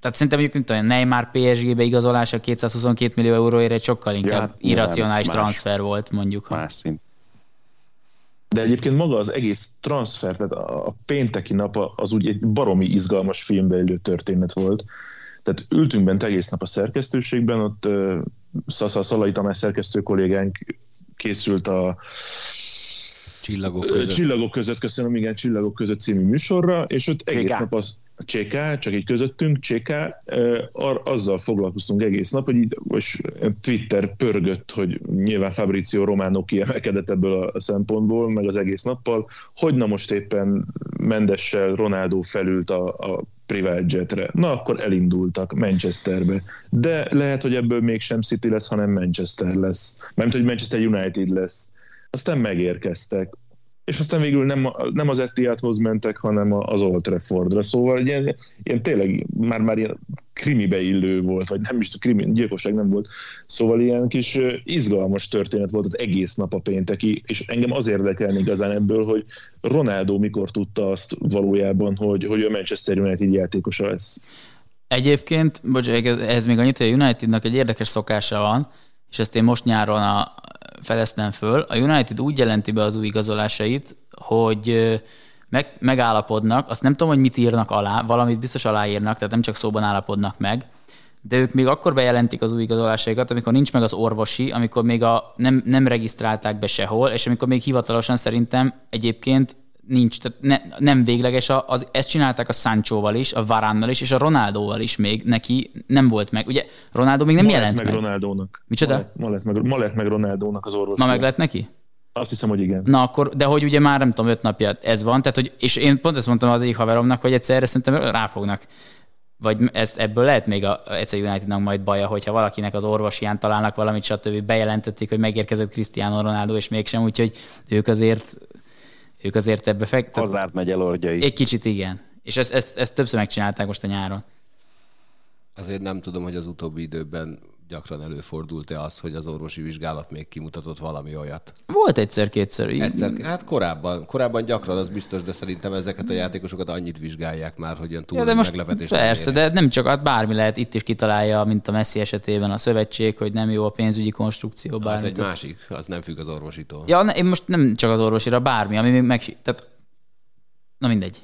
tehát szerintem mondjuk, mint a Neymar PSG-be igazolása 222 millió euróért egy sokkal inkább ja, hát irracionális más, transfer volt, mondjuk. Más szint. De egyébként maga az egész transfer, tehát a pénteki nap az úgy egy baromi izgalmas filmbe élő történet volt. Tehát ültünk bent egész nap a szerkesztőségben, ott uh, Szasza Szalai Tamás szerkesztő kollégánk készült a Csillagok között. Csillagok között, köszönöm, igen, Csillagok között című műsorra, és ott egész Cséká. nap az CK, csak így közöttünk, ar, azzal foglalkoztunk egész nap, hogy így most Twitter pörgött, hogy nyilván Fabrizio Romano kiemelkedett ebből a szempontból, meg az egész nappal, hogy na most éppen Mendessel Ronaldo felült a, a private jetre. Na, akkor elindultak Manchesterbe. De lehet, hogy ebből mégsem City lesz, hanem Manchester lesz. Mert hogy Manchester United lesz aztán megérkeztek, és aztán végül nem, nem az Etihadhoz mentek, hanem az Old Traffordra. Szóval ilyen, ilyen tényleg már, már ilyen krimibe illő volt, vagy nem is krimi, gyilkosság nem volt. Szóval ilyen kis izgalmas történet volt az egész nap a pénteki, és engem az érdekelni igazán ebből, hogy Ronaldo mikor tudta azt valójában, hogy, hogy a Manchester United játékosa lesz. Egyébként, bocsánat, ez még annyit, hogy a Unitednak egy érdekes szokása van, és ezt én most nyáron a, fedeztem föl. A United úgy jelenti be az új igazolásait, hogy meg, megállapodnak, azt nem tudom, hogy mit írnak alá, valamit biztos aláírnak, tehát nem csak szóban állapodnak meg, de ők még akkor bejelentik az új igazolásaikat, amikor nincs meg az orvosi, amikor még a, nem, nem regisztrálták be sehol, és amikor még hivatalosan szerintem egyébként nincs, tehát ne, nem végleges, a, az, ezt csinálták a Sanchoval is, a Varánnal is, és a Ronaldóval is még neki nem volt meg. Ugye Ronaldo még nem ma jelent meg. meg. Ronaldónak. Micsoda? Ma, ma, lett meg, ma lett meg Ronaldónak az orvos. Ma meg lett neki? Azt hiszem, hogy igen. Na akkor, de hogy ugye már nem tudom, öt napja ez van, tehát hogy, és én pont ezt mondtam az egyik haveromnak, hogy egyszerre szerintem ráfognak vagy ezt, ebből lehet még a, egyszer Unitednak majd baja, hogyha valakinek az orvosián találnak valamit, stb. bejelentették, hogy megérkezett Cristiano Ronaldo, és mégsem, úgyhogy ők azért ők azért ebbe fektet. Hazárt megy el orgyai. Egy kicsit igen. És ezt, ezt, ezt többször megcsinálták most a nyáron. Azért nem tudom, hogy az utóbbi időben gyakran előfordult-e az, hogy az orvosi vizsgálat még kimutatott valami olyat. Volt egyszer-kétszer. Egyszer, hát korábban, korábban gyakran, az biztos, de szerintem ezeket a játékosokat annyit vizsgálják már, hogy ilyen túl Ja, de most meglepetés persze, nem de ez nem csak, hát bármi lehet, itt is kitalálja, mint a Messi esetében a szövetség, hogy nem jó a pénzügyi konstrukció, Az bármi. egy másik, az nem függ az orvositól. Ja, ne, én most nem csak az orvosira, bármi, ami még meg... Tehát, na mindegy.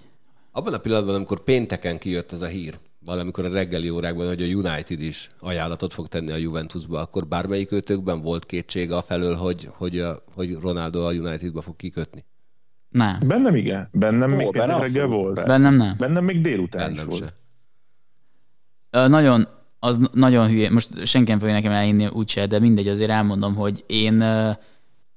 Abban a pillanatban, amikor pénteken kijött az a hír, valamikor a reggeli órákban, hogy a United is ajánlatot fog tenni a Juventusba, akkor bármelyik őtökben volt kétsége a felől, hogy, hogy, a, hogy Ronaldo a Unitedba fog kikötni? Nem. Bennem igen. Bennem Ó, még benne reggel abszolút, volt. persze. Bennem nem. Bennem még délután is Bennem volt. se. Ö, Nagyon, az nagyon hülye, most senki nem fogja nekem elhinni úgyse, de mindegy, azért elmondom, hogy én,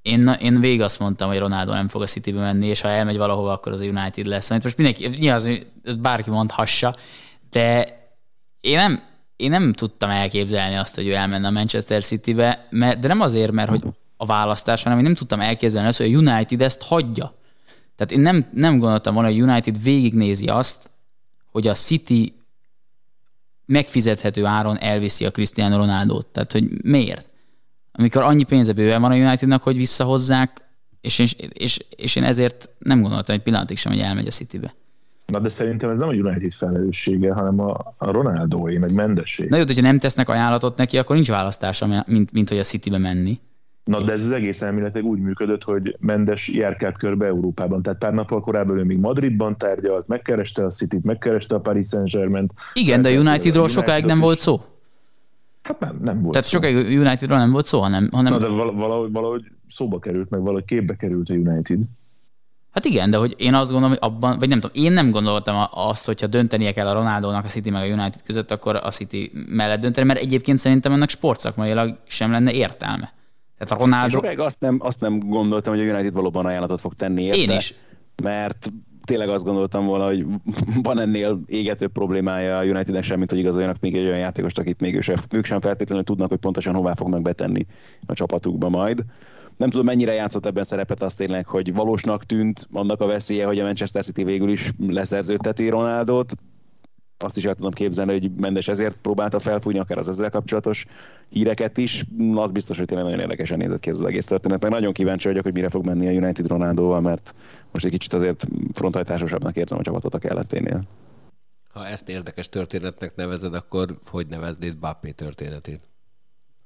én, én végig azt mondtam, hogy Ronaldo nem fog a Citybe menni, és ha elmegy valahova, akkor az a United lesz. Amit most mindenki, nyilván az, ez bárki mondhassa, de én nem, én nem tudtam elképzelni azt, hogy ő elmenne a Manchester Citybe, mert, de nem azért, mert hogy a választás, hanem én nem tudtam elképzelni azt, hogy a United ezt hagyja. Tehát én nem, nem gondoltam volna, hogy a United végignézi azt, hogy a City megfizethető áron elviszi a Cristiano Ronaldo-t. Tehát, hogy miért? Amikor annyi pénze bőven van a Unitednak, hogy visszahozzák, és én, és, és én ezért nem gondoltam egy pillanatig sem, hogy elmegy a Citybe. Na de szerintem ez nem a United felelőssége, hanem a, a Ronaldóé, meg Mendessé. Na jó, hogyha nem tesznek ajánlatot neki, akkor nincs választása, mint, mint hogy a Citybe menni. Na de ez az egész elméletileg úgy működött, hogy Mendes járkált körbe Európában. Tehát pár nappal korábban ő még Madridban tárgyalt, megkereste a City-t, megkereste a Paris Saint-Germain. Igen, de a Unitedról sokáig nem volt szó. Hát nem, nem volt Tehát szó. sokáig Unitedról nem volt szó, hanem, hanem Na de val- valahogy, valahogy szóba került, meg valahogy képbe került a United. Hát igen, de hogy én azt gondolom, hogy abban, vagy nem tudom, én nem gondoltam azt, hogyha döntenie kell a Ronaldónak a City meg a United között, akkor a City mellett dönteni, mert egyébként szerintem ennek sportszakmailag sem lenne értelme. Tehát a Ronaldo, sokáig azt nem, azt nem gondoltam, hogy a United valóban ajánlatot fog tenni érte. Én is. Mert tényleg azt gondoltam volna, hogy van ennél égető problémája a Unitednek sem, mint hogy igazoljanak még egy olyan játékost, akit még ő sem, ők sem feltétlenül tudnak, hogy pontosan hová fognak betenni a csapatukba majd. Nem tudom, mennyire játszott ebben szerepet az tényleg, hogy valósnak tűnt annak a veszélye, hogy a Manchester City végül is leszerződteti Ronaldot. Azt is el tudom képzelni, hogy Mendes ezért próbálta felfújni akár az ezzel kapcsolatos híreket is. Az biztos, hogy tényleg nagyon érdekesen nézett ki ez az egész történet. Meg nagyon kíváncsi vagyok, hogy mire fog menni a United Ronaldoval, mert most egy kicsit azért fronthajtásosabbnak érzem a csapatot a kelleténél. Ha ezt érdekes történetnek nevezed, akkor hogy neveznéd Bappé történetét?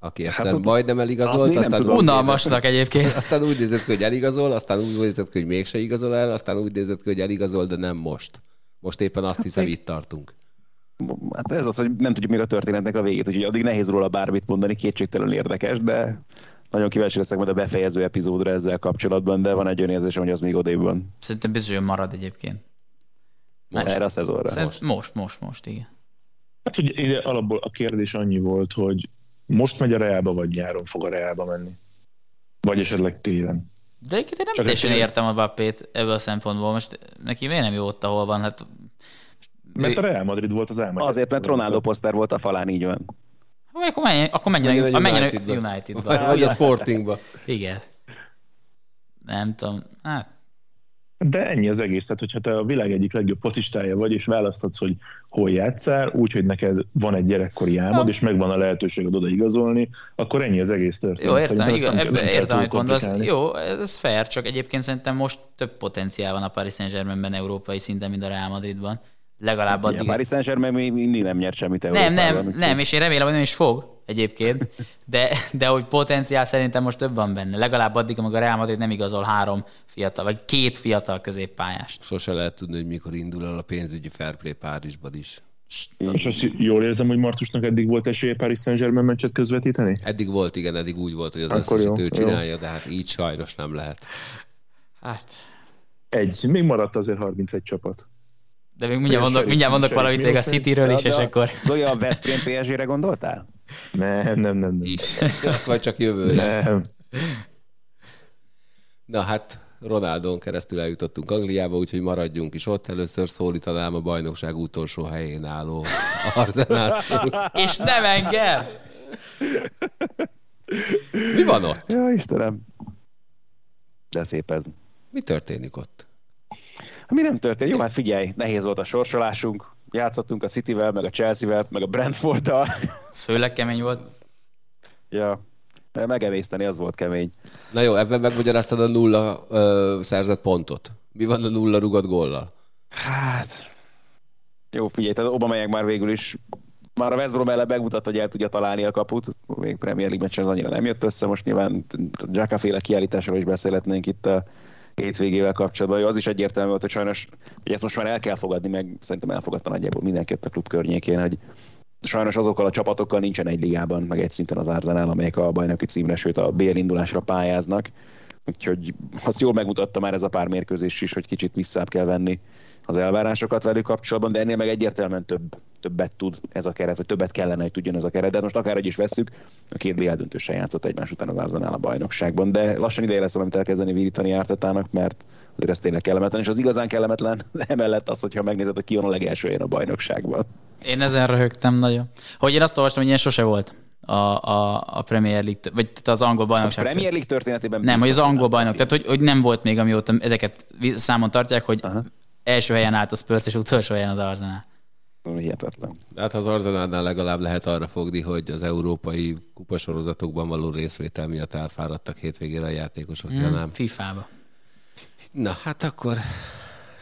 Aki egyszer hát, ott- majdnem eligazolt, nem aztán tudom. úgy nézett, unalmasnak egyébként. aztán úgy nézett ki, hogy eligazol, aztán úgy nézett ki, hogy mégse igazol el, aztán úgy nézett ki, hogy eligazol, de nem most. Most éppen azt hiszem, még- itt tartunk. Hát ez az, hogy nem tudjuk még a történetnek a végét, úgyhogy addig nehéz róla bármit mondani, kétségtelenül érdekes, de nagyon kíváncsi leszek majd a befejező epizódra ezzel kapcsolatban, de van egy olyan érzésem, hogy az még odébb van. Szerintem bizony marad egyébként. Most. Erre a szezonra. Most, most, most, most igen. Hát ide alapból a kérdés annyi volt, hogy most megy a Realba, vagy nyáron fog a Realba menni. Vagy esetleg télen. De egyébként én nem Csak teljesen egy- értem a Bappét ebből a szempontból. Most neki miért nem jó ott, ahol van? Hát Mert a Real Madrid volt az álma. Azért, mert Ronaldo poszter volt a falán, így van. Vagy akkor menjen, akkor menjen, Menjen a, a menjen a Unitedba. Unitedba. Vagy a Sportingba. Igen. Nem tudom. Hát, De ennyi az egész, tehát hogyha te a világ egyik legjobb focistája vagy, és választhatsz, hogy hol játszál, úgyhogy neked van egy gyerekkori álmod, és megvan a lehetőséged oda igazolni, akkor ennyi az egész történet. jó, értem, igen, nem kell- ebbe, nem kell értem, amit mondasz. Jó, ez fair, csak egyébként szerintem most több potenciál van a Paris Saint-Germainben európai szinten, mint a Real Madridban. Legalább A addig. Paris Saint-Germain még mindig nem nyert semmit Nem, Európában. nem, úgyhogy- nem, és én remélem, hogy nem is fog egyébként, de, de hogy potenciál szerintem most több van benne. Legalább addig, amíg a Real Madrid nem igazol három fiatal, vagy két fiatal középpályást. Sose lehet tudni, hogy mikor indul el a pénzügyi fair play Párizsban is. És azt jól érzem, hogy Martusnak eddig volt esélye Paris Saint-Germain meccset közvetíteni? Eddig volt, igen, eddig úgy volt, hogy az Akkor jó, ő jó. csinálja, de hát így sajnos nem lehet. Hát, Egy, még maradt azért 31 csapat. de még mindjárt mondok, mindjárt mondok valamit még a. Cityről is, és akkor... Zoli, a Veszprém PSG-re gondoltál? Nem, nem, nem, nem. Vagy csak jövőre. nem. Na hát, Ronaldon keresztül eljutottunk Angliába, úgyhogy maradjunk is ott. Először szólítanám a bajnokság utolsó helyén álló Arzenál. És nem engem! Mi van ott? Ja, Istenem. De szép ez. Mi történik ott? Mi nem történt? Jó, hát figyelj, nehéz volt a sorsolásunk. Játszottunk a Cityvel, meg a Chelsea-vel, meg a Brentforddal. Ez főleg kemény volt. ja, de megemészteni az volt kemény. Na jó, ebben megmagyaráztad a nulla ö, szerzett pontot. Mi van a nulla rugott góllal? Hát, jó, figyelj, tehát Obameyang már végül is már a West Brom ellen megmutatta, hogy el tudja találni a kaput. Még Premier League meccsen az annyira nem jött össze. Most nyilván Jacka féle kiállításról is beszélhetnénk itt a hétvégével kapcsolatban. Az is egyértelmű volt, hogy sajnos, hogy ezt most már el kell fogadni, meg szerintem elfogadta nagyjából mindenki ott a klub környékén, hogy sajnos azokkal a csapatokkal nincsen egy ligában, meg egy szinten az Arsenal, amelyek a bajnoki címre, sőt a BL indulásra pályáznak. Úgyhogy azt jól megmutatta már ez a pár mérkőzés is, hogy kicsit visszább kell venni az elvárásokat velük kapcsolatban, de ennél meg egyértelműen több, többet tud ez a keret, vagy többet kellene, hogy tudjon ez a keret. De most akárhogy is veszük, a két BL döntősen játszott egymás után az Arsenal a bajnokságban, de lassan ideje lesz valamit elkezdeni virítani Ártetának, mert azért ez tényleg kellemetlen, és az igazán kellemetlen emellett az, hogyha megnézed, hogy ki van a legelső helyen a bajnokságban. Én ezen röhögtem nagyon. Hogy én azt olvastam, hogy ilyen sose volt a, a, a Premier League, vagy tehát az angol A bajnokság. Premier League történetében Nem, hogy az angol bajnok. Tehát, hogy, hogy nem volt még, amióta ezeket számon tartják, hogy Aha. Első helyen állt a Spurs, és utolsó helyen az Arsenal. Hihetetlen. Hát az Arzenálnál legalább lehet arra fogni, hogy az európai kupasorozatokban való részvétel miatt elfáradtak hétvégére a játékosok. Mm. Nem. FIFA-ba. Na, hát akkor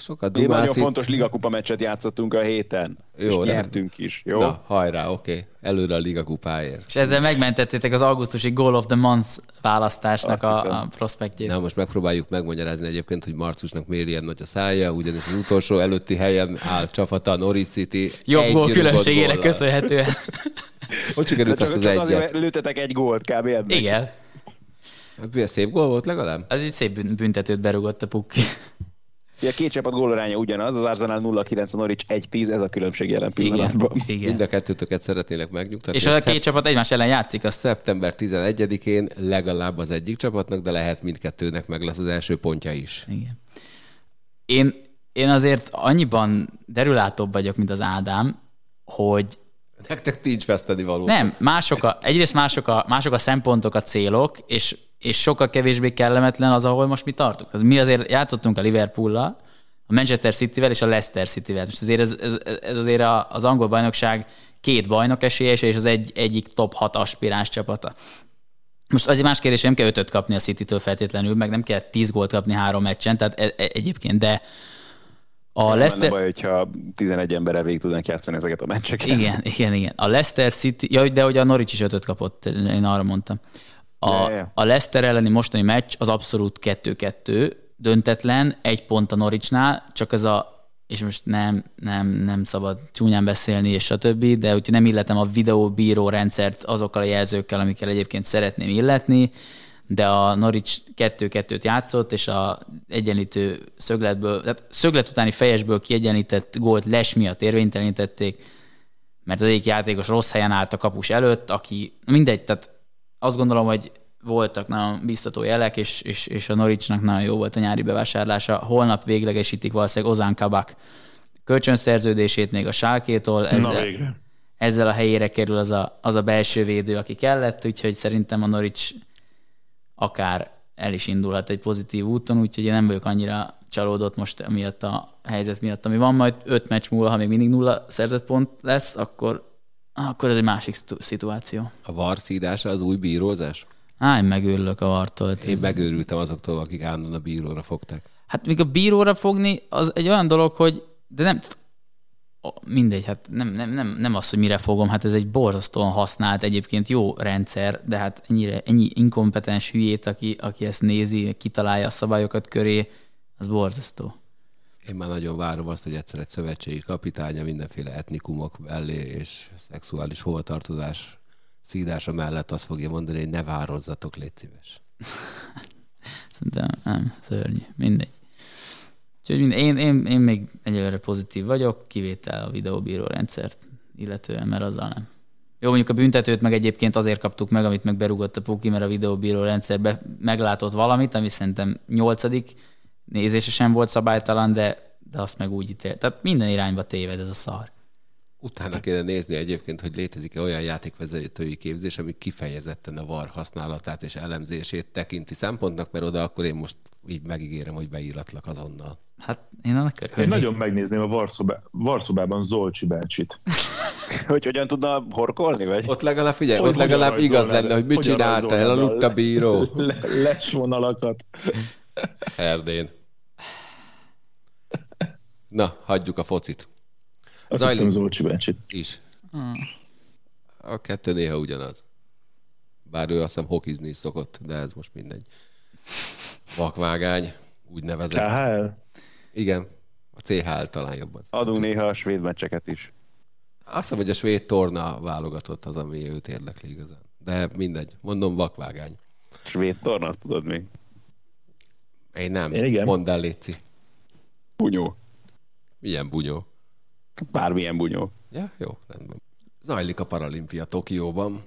sokat Mi nagyon dumálsz itt. fontos ligakupa meccset játszottunk a héten. Jó, és nem. nyertünk is, jó? Na, hajrá, oké. Okay. Előre a Liga kupáért. És ezzel megmentettétek az augusztusi Goal of the Month választásnak Azt a, hiszem. a prospektjét. Na, most megpróbáljuk megmagyarázni egyébként, hogy Marcusnak miért ilyen nagy a szája, ugyanis az utolsó előtti helyen áll csapata, a Norwich City. Jobb egy gól különbségének köszönhetően. Hogy sikerült azt csak, az egyet? lőtetek egy gólt kb. ebben. Igen. Hát, milyen szép gól volt legalább? Az egy szép büntetőt berugott a pukki. Ugye a két csapat gólaránya ugyanaz, az Arsenal 0-9, a Norwich 1-10, ez a különbség jelen Igen. pillanatban. Mind Igen. a kettőtöket szeretnélek megnyugtatni. És a két csapat egymás ellen játszik, azt Szeptember 11-én legalább az egyik csapatnak, de lehet mindkettőnek meg lesz az első pontja is. Igen. Én, én azért annyiban derülátóbb vagyok, mint az Ádám, hogy Nektek nincs veszteni való. nem, mások a, egyrészt mások a, mások a szempontok, a célok, és, és sokkal kevésbé kellemetlen az, ahol most mi tartunk. Az mi azért játszottunk a Liverpool-lal, a Manchester City-vel és a Leicester City-vel. Most azért ez, ez, ez azért a- az angol bajnokság két bajnok esélyes, és az egy, egyik top 6 aspiráns csapata. Most azért más kérdés, nem kell ötöt kapni a City-től feltétlenül, meg nem kell tíz gólt kapni három meccsen, tehát e- e- egyébként, de a Leicester... baj, hogyha 11 emberrel végig tudnánk játszani ezeket a meccseket. Igen, igen, igen. A Leicester City, ja, de hogy a Norwich is ötöt kapott, én arra mondtam. A, a Leicester elleni mostani meccs az abszolút 2-2, döntetlen, egy pont a Norwichnál, csak ez a, és most nem, nem, nem szabad csúnyán beszélni, és a többi, de úgyhogy nem illetem a videóbíró rendszert azokkal a jelzőkkel, amikkel egyébként szeretném illetni, de a Norwich 2-2-t játszott, és a egyenlítő szögletből, tehát szöglet utáni fejesből kiegyenlített gólt les miatt érvénytelenítették, mert az egyik játékos rossz helyen állt a kapus előtt, aki mindegy, tehát azt gondolom, hogy voltak nagyon biztató jelek, és, és, és a Norwichnak nagyon jó volt a nyári bevásárlása. Holnap véglegesítik valószínűleg Ozán Kabak kölcsönszerződését még a Sálkétól. Na Ezzel, végre. ezzel a helyére kerül az a, az a belső védő, aki kellett, úgyhogy szerintem a Norwich akár el is indulhat egy pozitív úton, úgyhogy én nem vagyok annyira csalódott most miatt a helyzet miatt, ami van majd öt meccs múlva, ha még mindig nulla szerzett pont lesz, akkor, akkor ez egy másik szitu- szituáció. A VAR szídása az új bírózás? Á, én megőrülök a vartól. Én megőrültem azoktól, akik állandóan a bíróra fogták. Hát még a bíróra fogni, az egy olyan dolog, hogy de nem, mindegy, hát nem, nem, nem, nem az, hogy mire fogom, hát ez egy borzasztóan használt, egyébként jó rendszer, de hát ennyire, ennyi inkompetens hülyét, aki, aki ezt nézi, kitalálja a szabályokat köré, az borzasztó. Én már nagyon várom azt, hogy egyszer egy szövetségi kapitánya mindenféle etnikumok mellé és szexuális hovatartozás szídása mellett azt fogja mondani, hogy ne vározzatok, légy szíves. Szerintem nem, szörnyű, mindegy. Úgyhogy mind- én, én, én még egyelőre pozitív vagyok, kivétel a videóbíró rendszert illetően, mert azzal nem. Jó, mondjuk a büntetőt meg egyébként azért kaptuk meg, amit meg berugott a Puki, mert a videóbíró rendszerbe meglátott valamit, ami szerintem nyolcadik nézése sem volt szabálytalan, de, de azt meg úgy ítél. Tehát minden irányba téved ez a szar. Utána kéne nézni egyébként, hogy létezik-e olyan játékvezetői képzés, ami kifejezetten a VAR használatát és elemzését tekinti szempontnak, mert oda akkor én most így megígérem, hogy beíratlak azonnal. Hát én annak Én örülnék. nagyon megnézném a Varszobá, Varszobában Zolcsi bácsit. hogy hogyan tudna horkolni, vagy? Ott legalább, figyelj, Hogy ott legalább igaz lenne, hogy mit csinálta, elaludt a bíró Le, les vonalakat. Erdén. Na, hagyjuk a focit. Azt Zajlik. hittem Zolcsi bácsit. Is. A kettő néha ugyanaz. Bár ő azt hiszem hokizni is szokott, de ez most mindegy. Vakvágány, úgy nevezett. KHL? Igen, a CHL talán jobb az. Adunk néha a svéd meccseket is. Azt hiszem, hogy a svéd torna válogatott az, ami őt érdekli igazán. De mindegy, mondom vakvágány. Svéd torna, azt tudod még. Én nem. Én igen. Mondd el, Léci. Bunyó. Milyen bunyó. Bármilyen bunyó. Ja, jó, rendben. Zajlik a paralimpia Tokióban,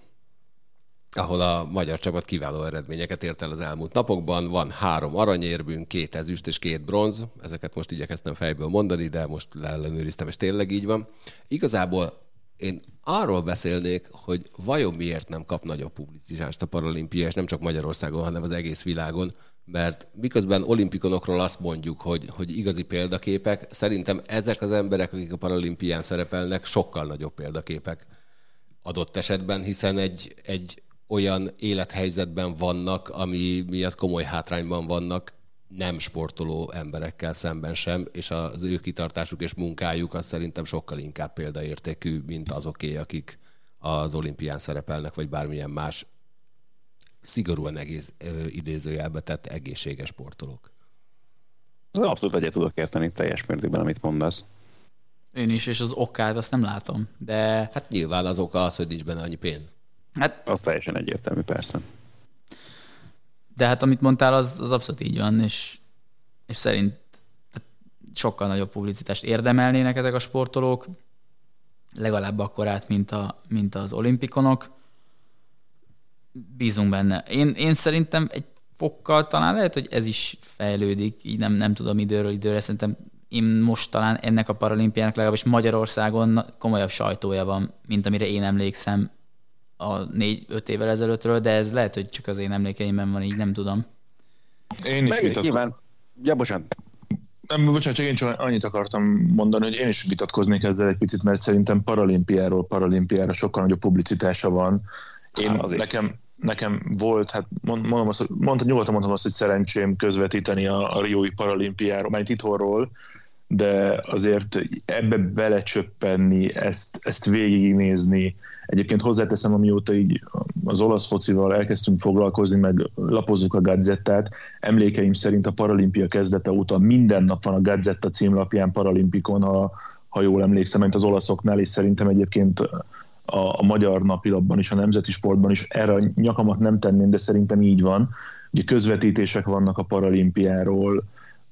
ahol a magyar csapat kiváló eredményeket ért el az elmúlt napokban. Van három aranyérmünk, két ezüst és két bronz. Ezeket most igyekeztem fejből mondani, de most leellenőriztem, és tényleg így van. Igazából én arról beszélnék, hogy vajon miért nem kap nagyobb publicitást a paralimpia, és nem csak Magyarországon, hanem az egész világon, mert miközben olimpikonokról azt mondjuk, hogy, hogy igazi példaképek, szerintem ezek az emberek, akik a paralimpián szerepelnek, sokkal nagyobb példaképek adott esetben, hiszen egy, egy olyan élethelyzetben vannak, ami miatt komoly hátrányban vannak, nem sportoló emberekkel szemben sem, és az ő kitartásuk és munkájuk az szerintem sokkal inkább példaértékű, mint azoké, akik az olimpián szerepelnek, vagy bármilyen más szigorúan egész ö, idézőjelbe tett egészséges sportolók. Abszolút egyet tudok érteni teljes mértékben, amit mondasz. Én is, és az okát azt nem látom. De Hát nyilván az oka az, hogy nincs benne annyi pénz. hát, Az teljesen egyértelmű, persze. de hát amit mondtál, az, az abszolút így van, és, és szerint tehát sokkal nagyobb publicitást érdemelnének ezek a sportolók, legalább akkorát, mint, a, mint az olimpikonok. Bízunk benne. Én, én szerintem egy fokkal talán lehet, hogy ez is fejlődik, így nem, nem tudom időről időre, szerintem én most talán ennek a paralimpiának legalábbis Magyarországon komolyabb sajtója van, mint amire én emlékszem a négy-öt évvel ezelőttről, de ez lehet, hogy csak az én emlékeimben van, így nem tudom. Én is Meg, vitatkozom. nyilván, ja, bocsánat, Nem, bocsánat, csak én csak annyit akartam mondani, hogy én is vitatkoznék ezzel egy picit, mert szerintem paralimpiáról paralimpiára sokkal nagyobb publicitása van. Én, Há, azért. nekem, nekem volt, hát mond- mondom azt, mondta, nyugodtan mondtam azt, hogy szerencsém közvetíteni a, a Riói paralimpiáról, majd itthonról, de azért ebbe belecsöppenni, ezt, ezt végignézni. Egyébként hozzáteszem, amióta így az olasz focival elkezdtünk foglalkozni, meg lapozzuk a gadzettát, emlékeim szerint a paralimpia kezdete óta minden nap van a gazetta címlapján paralimpikon, ha, ha jól emlékszem, mint az olaszoknál, és szerintem egyébként a, a magyar napilapban is, a nemzeti sportban is erre a nyakamat nem tenném, de szerintem így van. Ugye közvetítések vannak a paralimpiáról,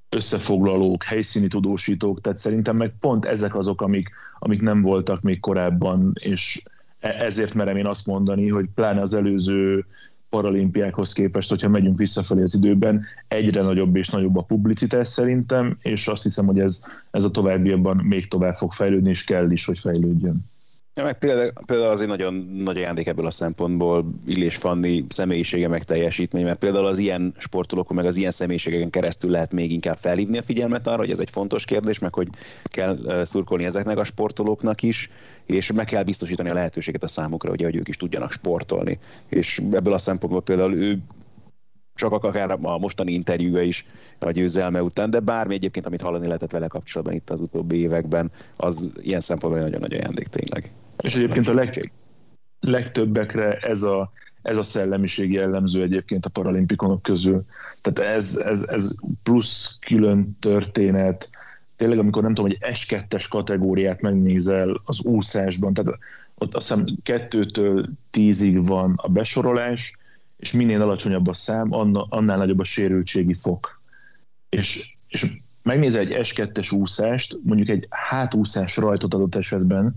összefoglalók, helyszíni tudósítók, tehát szerintem meg pont ezek azok, amik, amik nem voltak még korábban, és e- ezért merem én azt mondani, hogy pláne az előző paralimpiákhoz képest, hogyha megyünk visszafelé az időben, egyre nagyobb és nagyobb a publicitás szerintem, és azt hiszem, hogy ez, ez a továbbiakban még tovább fog fejlődni, és kell is, hogy fejlődjön. Ja, meg például, például az egy nagyon nagy ajándék ebből a szempontból Illés Fanni személyisége meg teljesítmény, mert például az ilyen sportolókon, meg az ilyen személyiségeken keresztül lehet még inkább felhívni a figyelmet arra, hogy ez egy fontos kérdés, meg hogy kell szurkolni ezeknek a sportolóknak is, és meg kell biztosítani a lehetőséget a számukra, ugye, hogy ők is tudjanak sportolni. És ebből a szempontból például ő csak akár a mostani interjúja is a győzelme után, de bármi egyébként, amit hallani lehetett vele kapcsolatban itt az utóbbi években, az ilyen szempontból nagyon nagy ajándék tényleg. És egyébként a leg, legtöbbekre ez a, ez a szellemiség jellemző egyébként a paralimpikonok közül. Tehát ez, ez, ez plusz külön történet, tényleg amikor nem tudom, hogy S2-es kategóriát megnézel az úszásban, tehát ott azt hiszem kettőtől tízig van a besorolás, és minél alacsonyabb a szám, annál nagyobb a sérültségi fok. És, és megnézel egy S2-es úszást, mondjuk egy hátúszás rajtot adott esetben,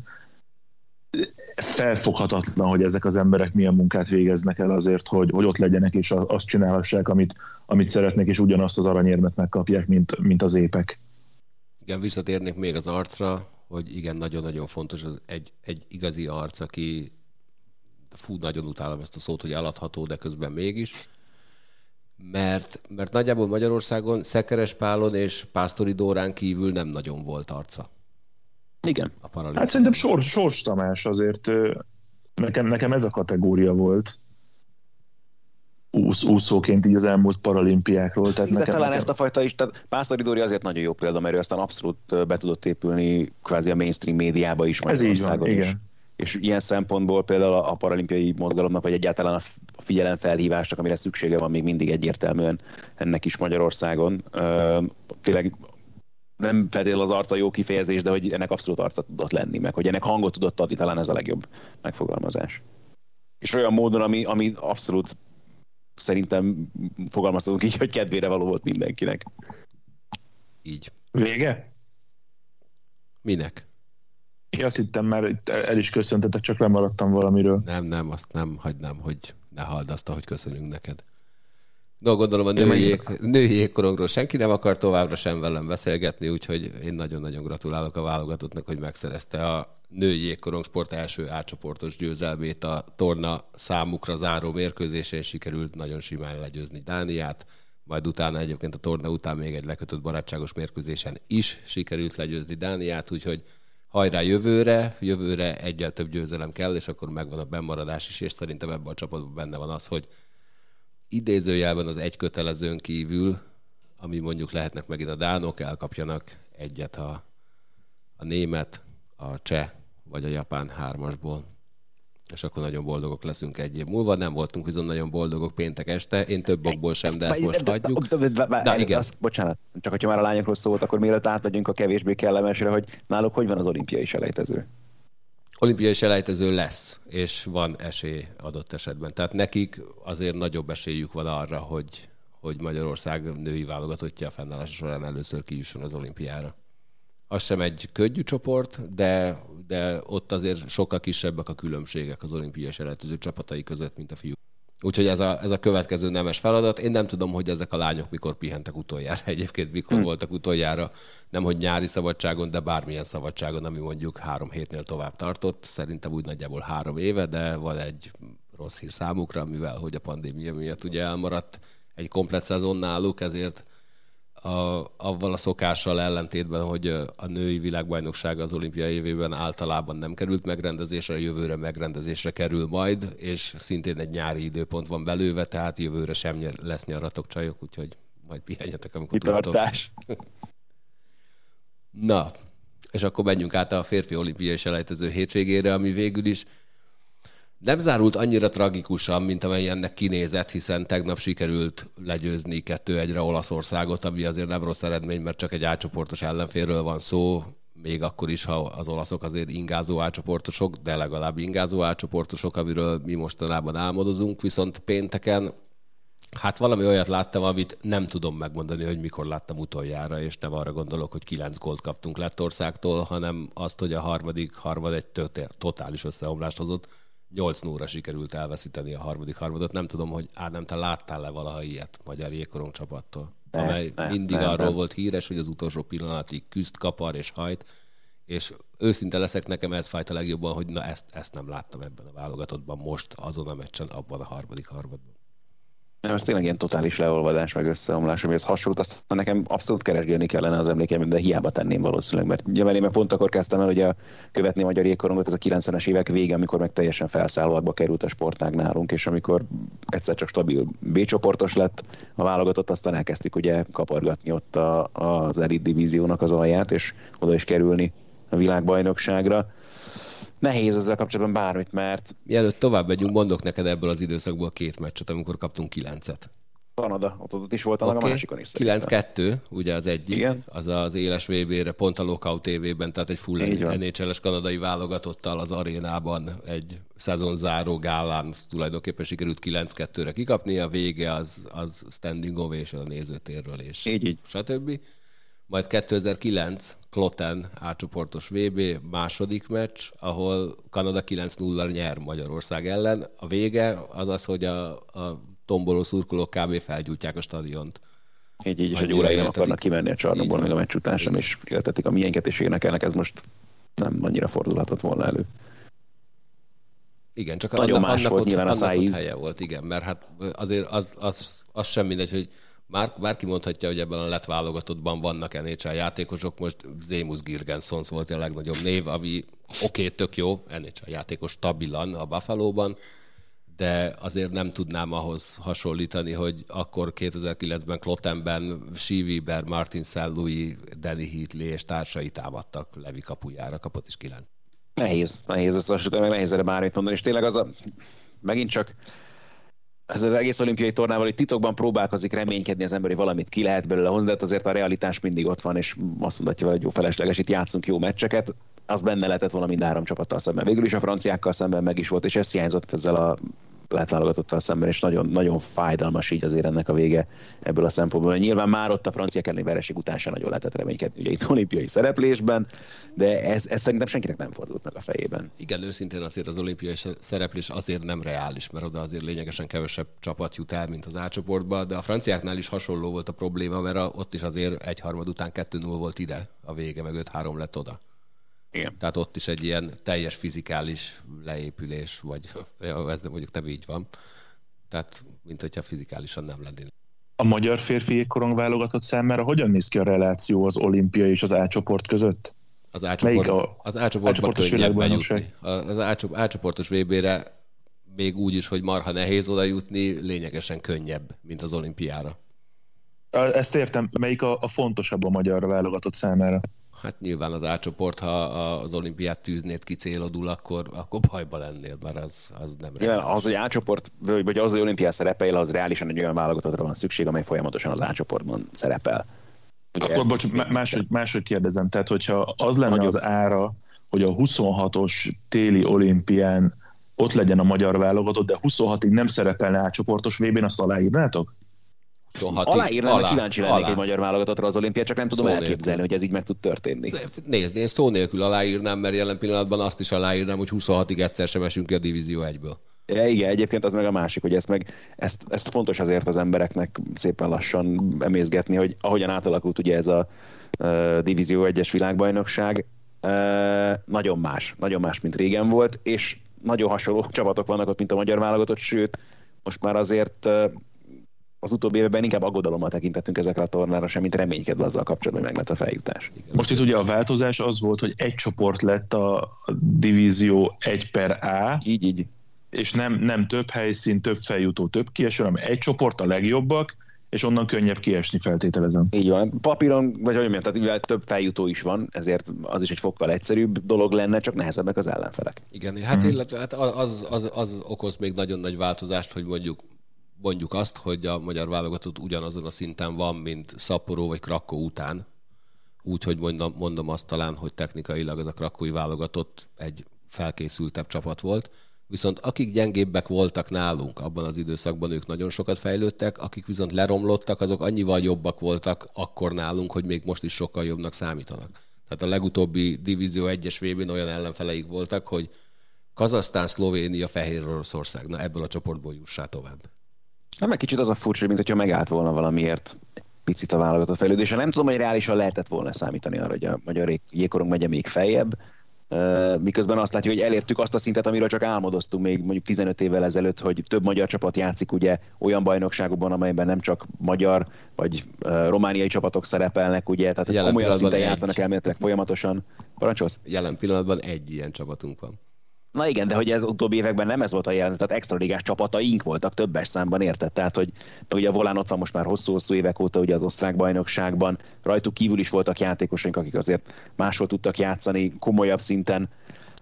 felfoghatatlan, hogy ezek az emberek milyen munkát végeznek el azért, hogy, hogy ott legyenek és azt csinálhassák, amit, amit szeretnek, és ugyanazt az aranyérmet megkapják, mint, mint az épek. Igen, visszatérnék még az arcra, hogy igen, nagyon-nagyon fontos az egy, egy igazi arc, aki fú, nagyon utálom ezt a szót, hogy eladható, de közben mégis. mert, mert nagyjából Magyarországon Szekeres Pálon és Pásztori Dórán kívül nem nagyon volt arca. Igen. A paralimpián. hát szerintem Sors, Sors Tamás azért nekem, nekem ez a kategória volt úsz, úszóként így az elmúlt paralimpiákról. Tehát De nekem, talán nekem... ezt a fajta is, tehát Pásztori Dóri azért nagyon jó példa, mert ő aztán abszolút be tudott épülni kvázi a mainstream médiába is. Ez így van, is. igen. És ilyen szempontból például a paralimpiai mozgalomnak, vagy egyáltalán a figyelemfelhívásnak, amire szüksége van még mindig egyértelműen ennek is Magyarországon. Tényleg nem feltétlenül az arca jó kifejezés, de hogy ennek abszolút arca tudott lenni, meg hogy ennek hangot tudott adni, talán ez a legjobb megfogalmazás. És olyan módon, ami, ami abszolút szerintem fogalmazhatunk így, hogy kedvére való volt mindenkinek. Így. Vége? Minek? Én azt hittem, mert el is köszöntetek, csak lemaradtam valamiről. Nem, nem, azt nem hagynám, hogy ne halld azt, ahogy köszönünk neked. No, gondolom a női, női jégkorongról senki nem akar továbbra sem velem beszélgetni, úgyhogy én nagyon-nagyon gratulálok a válogatottnak, hogy megszerezte a női jégkorong sport első átcsoportos győzelmét a torna számukra záró mérkőzésén. Sikerült nagyon simán legyőzni Dániát, majd utána egyébként a torna után még egy lekötött barátságos mérkőzésen is sikerült legyőzni Dániát, úgyhogy hajrá jövőre, jövőre egyel több győzelem kell, és akkor megvan a bemaradás is, és szerintem ebben a csapatban benne van az, hogy idézőjelben az egy kötelezőn kívül, ami mondjuk lehetnek megint a dánok, elkapjanak egyet a, a német, a cseh vagy a japán hármasból. És akkor nagyon boldogok leszünk egy év múlva. Nem voltunk viszont nagyon boldogok péntek este. Én több okból sem, de ezt most hagyjuk. Na, igen. bocsánat, csak hogyha már a lányokról szólt, akkor mielőtt átmegyünk a kevésbé kellemesre, hogy náluk hogy van az olimpiai selejtező? Olimpiai selejtező lesz, és van esély adott esetben. Tehát nekik azért nagyobb esélyük van arra, hogy, hogy Magyarország női válogatottja a fennállása során először kijusson az olimpiára. Az sem egy könnyű csoport, de, de ott azért sokkal kisebbek a különbségek az olimpiai selejtező csapatai között, mint a fiú. Úgyhogy ez a, ez a következő nemes feladat. Én nem tudom, hogy ezek a lányok mikor pihentek utoljára. Egyébként mikor hmm. voltak utoljára, nem hogy nyári szabadságon, de bármilyen szabadságon, ami mondjuk három hétnél tovább tartott. Szerintem úgy nagyjából három éve, de van egy rossz hír számukra, mivel hogy a pandémia miatt ugye elmaradt egy komplet szezon náluk, ezért a, avval a szokással ellentétben, hogy a női világbajnokság az olimpiai évében általában nem került megrendezésre, a jövőre megrendezésre kerül majd, és szintén egy nyári időpont van belőve, tehát jövőre sem lesz nyaratok csajok, úgyhogy majd pihenjetek, amikor Kitartás. Na, és akkor menjünk át a férfi olimpiai selejtező hétvégére, ami végül is nem zárult annyira tragikusan, mint amely ennek kinézett, hiszen tegnap sikerült legyőzni 2-1-re Olaszországot, ami azért nem rossz eredmény, mert csak egy átcsoportos ellenférről van szó, még akkor is, ha az olaszok azért ingázó átcsoportosok, de legalább ingázó átcsoportosok, amiről mi mostanában álmodozunk, viszont pénteken Hát valami olyat láttam, amit nem tudom megmondani, hogy mikor láttam utoljára, és nem arra gondolok, hogy kilenc gólt kaptunk Lettországtól, hanem azt, hogy a harmadik harmad egy totális összeomlást hozott 8 óra sikerült elveszíteni a harmadik harmadot. Nem tudom, hogy Ádám, te láttál-e valaha ilyet magyar jégkorong csapattól? Ne, amely ne, mindig ne, arról ne. volt híres, hogy az utolsó pillanatig küzd, kapar és hajt, és őszinte leszek, nekem ez fájt a legjobban, hogy na ezt, ezt nem láttam ebben a válogatottban most, azon a meccsen, abban a harmadik harmadban. Nem, ez tényleg ilyen totális leolvadás, meg összeomlás, ez hasonló, azt nekem abszolút keresgélni kellene az emlékeim, de hiába tenném valószínűleg, mert ugye én meg pont akkor kezdtem el a követni a magyar jégkorongot, ez a 90-es évek vége, amikor meg teljesen felszállóba került a sportág nálunk, és amikor egyszer csak stabil B csoportos lett a válogatott, aztán elkezdtük ugye kapargatni ott a, az elit divíziónak az alját, és oda is kerülni a világbajnokságra nehéz ezzel kapcsolatban bármit, mert... Mielőtt tovább megyünk, mondok neked ebből az időszakból két meccset, amikor kaptunk kilencet. Kanada, ott, ott is volt okay. a másikon is. 9-2, ugye az egyik, Igen. az az éles VB-re, pont a Lockout TV-ben, tehát egy full NHL-es kanadai válogatottal az arénában egy szezonzáró gálán tulajdonképpen sikerült 9-2-re kikapni, a vége az, az standing ovation a nézőtérről, és így, így. stb majd 2009 Kloten átcsoportos VB második meccs, ahol Kanada 9-0 nyer Magyarország ellen. A vége az az, hogy a, a tomboló szurkolók kb. felgyújtják a stadiont. Így, így, és egy óráig nem akarnak kimenni a csarnokból még a meccs után sem, és éltetik a miénket, és énekelnek, ez most nem annyira fordulhatott volna elő. Igen, csak Nagyon annak, más annak volt ott, nyilván a annak ott szájíz. helye volt, igen, mert hát azért az, az, az sem mindegy, hogy már, bárki mondhatja, hogy ebben a lett válogatottban vannak NHL játékosok, most Zémus Girgensons volt a legnagyobb név, ami oké, okay, tök jó, NHL játékos stabilan a Buffalo-ban, de azért nem tudnám ahhoz hasonlítani, hogy akkor 2009-ben Klottenben Siviber, Martin. Louis, Danny Heatley és társai támadtak Levi kapujára, kapott is kilenc. Nehéz, nehéz összehasonlítani, meg nehéz erre bármit mondani, és tényleg az a, megint csak ez az egész olimpiai tornával, hogy titokban próbálkozik reménykedni az ember, hogy valamit ki lehet belőle hozni, de hát azért a realitás mindig ott van, és azt mondhatja, hogy jó felesleges, itt játszunk jó meccseket, az benne lehetett volna mind három csapattal szemben. Végül is a franciákkal szemben meg is volt, és ez hiányzott ezzel a lehet válogatottal szemben, és nagyon, nagyon fájdalmas így azért ennek a vége ebből a szempontból. Nyilván már ott a franciák elleni vereség után sem nagyon lehetett reménykedni, ugye itt olimpiai szereplésben, de ez, ez szerintem senkinek nem fordult meg a fejében. Igen, őszintén azért az olimpiai szereplés azért nem reális, mert oda azért lényegesen kevesebb csapat jut el, mint az A csoportba, de a franciáknál is hasonló volt a probléma, mert ott is azért egyharmad után 2-0 volt ide a vége, meg 5-3 lett oda. Igen. Tehát ott is egy ilyen teljes fizikális leépülés, vagy ez nem mondjuk nem így van. Tehát, mint hogyha fizikálisan nem lennének. A magyar férfi jégkorong válogatott számára hogyan néz ki a reláció az olimpia és az A csoport között? Az A, csoport, a- az A csoportban könnyebb bejutni. Az A, A csoportos VB-re még úgy is, hogy marha nehéz oda jutni, lényegesen könnyebb, mint az olimpiára. Ezt értem, melyik a, a fontosabb a magyar válogatott számára? Hát nyilván az A csoport, ha az olimpiát tűznéd ki célodul, akkor, akkor bajba lennél, mert az, az nem Ja, reális. az, hogy A csoport, vagy vagy az, hogy olimpián szerepel, az reálisan egy olyan válogatottra van szükség, amely folyamatosan az A csoportban szerepel. Ugye Akkor ezt- bocs, má- máshogy, máshogy kérdezem, tehát hogyha az lenne Nagyon. az ára, hogy a 26-os téli olimpián ott legyen a magyar válogatott, de 26-ig nem szerepelne A csoportos VB-n, azt aláírnátok? 26-ig Aláírnám, alá- kíváncsi lennék alá. egy magyar válogatottra az olimpiát, csak nem tudom Szó elképzelni, nélkül. hogy ez így meg tud történni. Nézd, én szó nélkül aláírnám, mert jelen pillanatban azt is aláírnám, hogy 26-ig egyszer sem esünk ki a Divízió 1-ből. Ja, igen, egyébként az meg a másik, hogy ezt, meg, ezt, ezt fontos azért az embereknek szépen lassan emészgetni, hogy ahogyan átalakult ugye ez a uh, Divízió 1-es világbajnokság, uh, nagyon más, nagyon más, mint régen volt, és nagyon hasonló csapatok vannak ott, mint a magyar válogatott, sőt, most már azért uh, az utóbbi években inkább aggodalommal tekintettünk ezekre a tornára, sem, mint reménykedve azzal kapcsolatban, hogy meg lett a feljutás. Most itt ugye a változás az volt, hogy egy csoport lett a divízió 1 per A, Így, így. és nem, nem több helyszín, több feljutó, több kieső, hanem egy csoport a legjobbak, és onnan könnyebb kiesni feltételezem. Így van. Papíron, vagy hogy mondjam, tehát mivel több feljutó is van, ezért az is egy fokkal egyszerűbb dolog lenne, csak nehezebbek az ellenfelek. Igen, hát illetve hát az, az, az okoz még nagyon nagy változást, hogy mondjuk mondjuk azt, hogy a magyar válogatott ugyanazon a szinten van, mint Szaporó vagy Krakó után. Úgyhogy mondom, mondom azt talán, hogy technikailag az a krakói válogatott egy felkészültebb csapat volt. Viszont akik gyengébbek voltak nálunk abban az időszakban, ők nagyon sokat fejlődtek, akik viszont leromlottak, azok annyival jobbak voltak akkor nálunk, hogy még most is sokkal jobbnak számítanak. Tehát a legutóbbi Divízió 1-es vb olyan ellenfeleik voltak, hogy Kazasztán, Szlovénia, Fehér Oroszország. Na ebből a csoportból jussá tovább. Nem meg kicsit az a furcsa, mint hogyha megállt volna valamiért picit a válogatott fejlődése. Nem tudom, hogy reálisan lehetett volna számítani arra, hogy a magyar jég- jégkorong megye még feljebb, miközben azt látjuk, hogy elértük azt a szintet, amiről csak álmodoztunk még mondjuk 15 évvel ezelőtt, hogy több magyar csapat játszik ugye olyan bajnokságokban, amelyben nem csak magyar vagy romániai csapatok szerepelnek, ugye, tehát Jelen komolyan pillanatban szinten egy. játszanak elméletileg folyamatosan. Parancsolsz? Jelen pillanatban egy ilyen csapatunk van. Na igen, de hogy ez utóbbi években nem ez volt a jellemző, tehát extraligás csapataink voltak többes számban, érted? Tehát, hogy ugye a Volán ott van most már hosszú-hosszú évek óta ugye az osztrák bajnokságban, rajtuk kívül is voltak játékosaink, akik azért máshol tudtak játszani komolyabb szinten,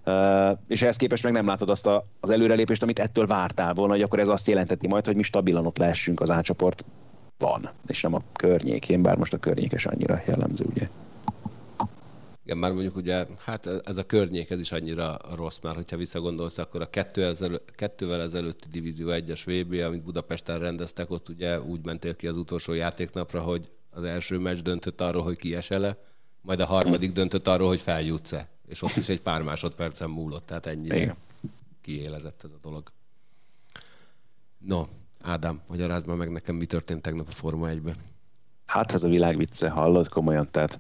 Uh, és ehhez képest meg nem látod azt a, az előrelépést, amit ettől vártál volna, hogy akkor ez azt jelenteti majd, hogy mi stabilan ott lehessünk az átcsoport van, és nem a környékén, bár most a környékes annyira jellemző, ugye. Igen, már mondjuk ugye, hát ez a környék, ez is annyira rossz már, hogyha visszagondolsz, akkor a kettő ezelő, kettővel ezelőtti Divízió 1-es VB, amit Budapesten rendeztek, ott ugye úgy mentél ki az utolsó játéknapra, hogy az első meccs döntött arról, hogy kiesele, majd a harmadik döntött arról, hogy feljutsz-e. És ott is egy pár másodpercen múlott, tehát ennyire Igen. kiélezett ez a dolog. No, Ádám, magyarázd már meg nekem, mi történt tegnap a Forma 1-ben. Hát ez a világ vicce, hallod komolyan, tehát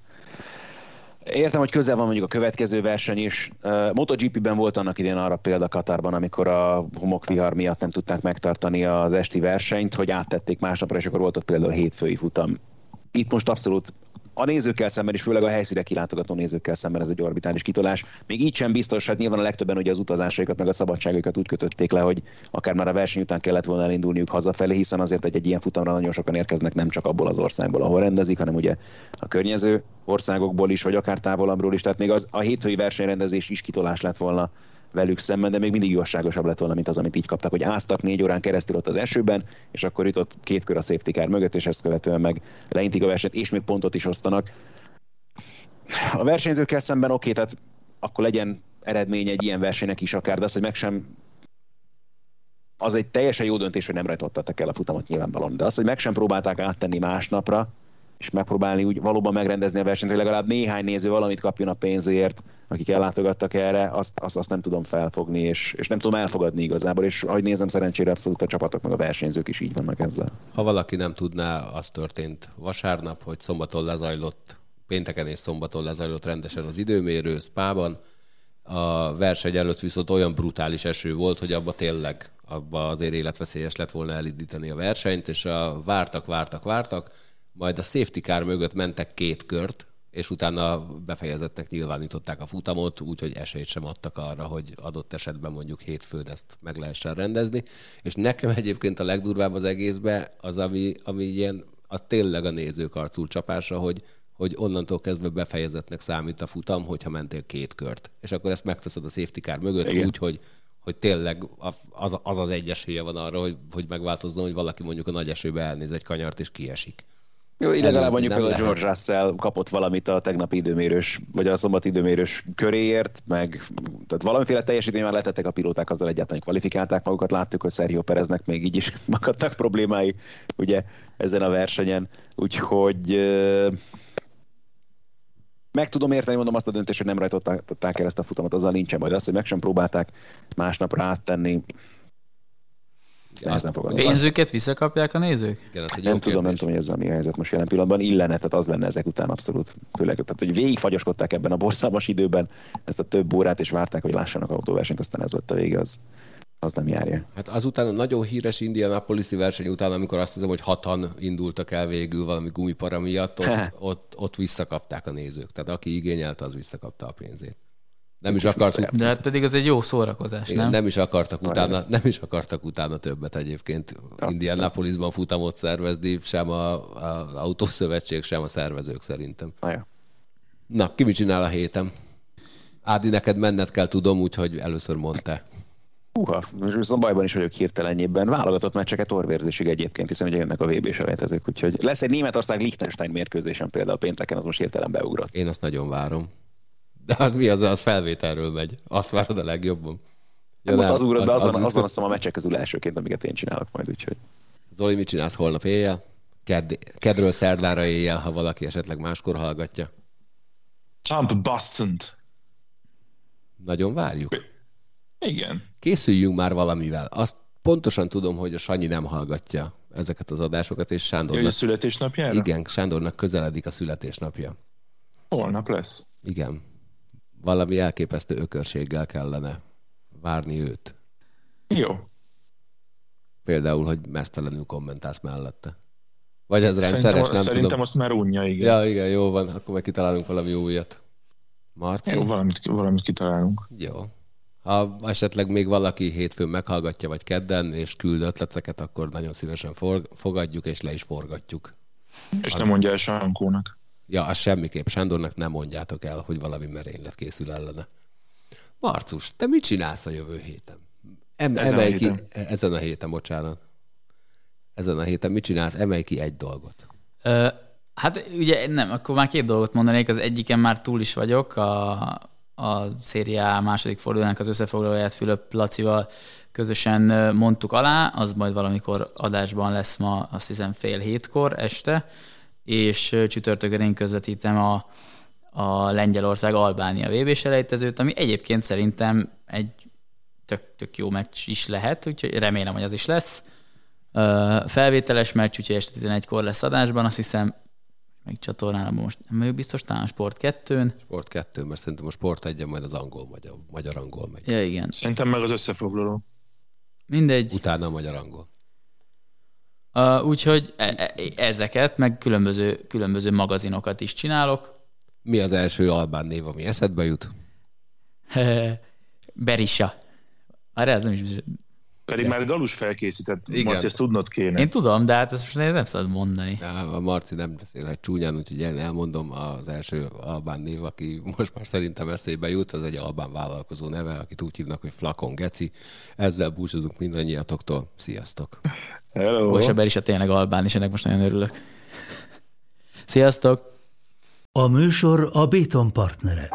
Értem, hogy közel van mondjuk a következő verseny is. Uh, MotoGP-ben volt annak idén arra példa Katarban, amikor a homokvihar miatt nem tudták megtartani az esti versenyt, hogy áttették másnapra, és akkor volt ott például hétfői futam. Itt most abszolút a nézőkkel szemben, és főleg a helyszíre kilátogató nézőkkel szemben ez egy orbitális kitolás. Még így sem biztos, hát nyilván a legtöbben ugye az utazásaikat, meg a szabadságaikat úgy kötötték le, hogy akár már a verseny után kellett volna elindulniuk hazafelé, hiszen azért egy, egy ilyen futamra nagyon sokan érkeznek nem csak abból az országból, ahol rendezik, hanem ugye a környező országokból is, vagy akár távolabbról is. Tehát még az, a hétfői versenyrendezés is kitolás lett volna velük szemben, de még mindig igazságosabb lett volna, mint az, amit így kaptak, hogy áztak négy órán keresztül ott az esőben, és akkor jutott két kör a safety car mögött, és ezt követően meg leintik a versenyt, és még pontot is osztanak. A versenyzőkkel szemben oké, tehát akkor legyen eredmény egy ilyen versenynek is akár, de az, hogy meg sem az egy teljesen jó döntés, hogy nem rajtottattak el a futamot nyilvánvalóan. De az, hogy meg sem próbálták áttenni másnapra, és megpróbálni úgy valóban megrendezni a versenyt, hogy legalább néhány néző valamit kapjon a pénzért, akik ellátogattak erre, azt, azt, azt nem tudom felfogni, és, és nem tudom elfogadni igazából, és ahogy nézem, szerencsére abszolút a csapatok meg a versenyzők is így vannak ezzel. Ha valaki nem tudná, az történt vasárnap, hogy szombaton lezajlott, pénteken és szombaton lezajlott rendesen az időmérő Spában, a verseny előtt viszont olyan brutális eső volt, hogy abba tényleg abba azért életveszélyes lett volna elindítani a versenyt, és a vártak, vártak, vártak, majd a safety car mögött mentek két kört, és utána befejezettnek nyilvánították a futamot, úgyhogy esélyt sem adtak arra, hogy adott esetben mondjuk hétfőn ezt meg lehessen rendezni. És nekem egyébként a legdurvább az egészben az, ami, ami ilyen, az tényleg a nézők arcul csapása, hogy, hogy onnantól kezdve befejezetnek számít a futam, hogyha mentél két kört. És akkor ezt megteszed a safety car mögött Igen. úgy, hogy, hogy tényleg az, az az egy esélye van arra, hogy, hogy megváltozzon, hogy valaki mondjuk a nagy esőbe elnéz egy kanyart és kiesik. Jó, legalább mondjuk például George Russell kapott valamit a tegnapi időmérős, vagy a szombati időmérős köréért, meg tehát valamiféle teljesítmény már letettek a pilóták, azzal egyáltalán kvalifikálták magukat. Láttuk, hogy Sergio Pereznek még így is magadtak problémái ugye ezen a versenyen. Úgyhogy meg tudom érteni, mondom azt a döntést, hogy nem rajtották el ezt a futamot, azzal nincsen majd az, hogy meg sem próbálták másnapra áttenni, ezt nem Pénzüket visszakapják a nézők? Igen, nem tudom, kérdés. nem tudom, hogy ez a mi helyzet most jelen pillanatban. Illene, tehát az lenne ezek után abszolút. Főleg, tehát, hogy végigfagyoskodták ebben a borzalmas időben ezt a több órát, és várták, hogy lássanak autóversenyt, aztán ez lett a vége, az, az nem járja. Hát azután a nagyon híres Indianapolis-i verseny után, amikor azt hiszem, hogy hatan indultak el végül valami gumipara miatt, ott, ott, ott visszakapták a nézők. Tehát aki igényelte, az visszakapta a pénzét. Nem is akartuk. De hát pedig az egy jó szórakozás, Igen, nem? Nem is akartak utána, nem is akartak utána többet egyébként. Indianapolisban futamot szervezni, sem az autószövetség, sem a szervezők szerintem. Na, ja. Na, ki mit csinál a héten? Ádi, neked menned kell, tudom, úgyhogy először mondta. Uha, most viszont bajban is vagyok hirtelenjében. Válogatott meccseket orvérzésig egyébként, hiszen ugye jönnek a vb selejtezők, úgyhogy lesz egy Németország-Liechtenstein mérkőzésen például pénteken, az most hirtelen beugrott. Én azt nagyon várom. De hát mi az, az felvételről megy. Azt várod a legjobban. Ja, most az ugrott be, azon, az, azon azt a meccsek közül elsőként, amiket én csinálok majd, úgyhogy. Zoli, mit csinálsz holnap éjjel? Ked, kedről szerdára éjjel, ha valaki esetleg máskor hallgatja. Trump boston Nagyon várjuk. Igen. Készüljünk már valamivel. Azt pontosan tudom, hogy a Sanyi nem hallgatja ezeket az adásokat, és Sándornak... A születésnapjára? Igen, Sándornak közeledik a születésnapja. Holnap lesz. Igen valami elképesztő ökörséggel kellene várni őt. Jó. Például, hogy mesztelenül kommentálsz mellette. Vagy ez rendszeres, szerintem, nem szerintem tudom. azt már unja, igen. Ja, igen, jó van, akkor meg kitalálunk valami újat. Marci? Jó, valamit, valamit kitalálunk. Jó. Ha esetleg még valaki hétfőn meghallgatja, vagy kedden, és küld ötleteket, akkor nagyon szívesen fogadjuk, és le is forgatjuk. És nem mondja el Sankónak. Ja, az semmiképp. Sándornak nem mondjátok el, hogy valami merénylet készül ellene. Marcus, te mit csinálsz a jövő héten? Em, ezen, emelj a ki, héten. ezen a héten, bocsánat. Ezen a héten mit csinálsz? Emelj ki egy dolgot. Ö, hát ugye nem, akkor már két dolgot mondanék. Az egyiken már túl is vagyok. A, a szériá második fordulónak az összefoglalóját Fülöp Lacival közösen mondtuk alá, az majd valamikor adásban lesz ma, azt hiszem fél hétkor este és csütörtökön én közvetítem a, a Lengyelország-Albánia vb selejtezőt, ami egyébként szerintem egy tök, tök jó meccs is lehet, úgyhogy remélem, hogy az is lesz. Felvételes meccs, úgyhogy este 11-kor lesz adásban, azt hiszem meg csatornálom most nem vagyok biztos, talán a Sport 2-n. Sport 2, mert szerintem a Sport 1 majd az angol, magyar, magyar angol megy. Ja, igen. Szerintem meg az összefoglaló. Mindegy. Utána a magyar angol. Uh, úgyhogy e- e- ezeket, meg különböző, különböző magazinokat is csinálok. Mi az első albán név, ami eszedbe jut? Berisha. Arra ez nem is. Pedig már Galus felkészített, Igen. Marci, ezt tudnod kéne. Én tudom, de hát ezt most nem szabad mondani. Ja, A Marci nem beszélhet csúnyán, úgyhogy én elmondom az első albán név, aki most már szerintem eszébe jut, az egy albán vállalkozó neve, akit úgy hívnak, hogy Flakon Geci. Ezzel búcsúzunk mindannyiatoktól. Sziasztok! Hello. És a Berisha tényleg albán, és ennek most nagyon örülök. Sziasztok! A műsor a Béton partnere.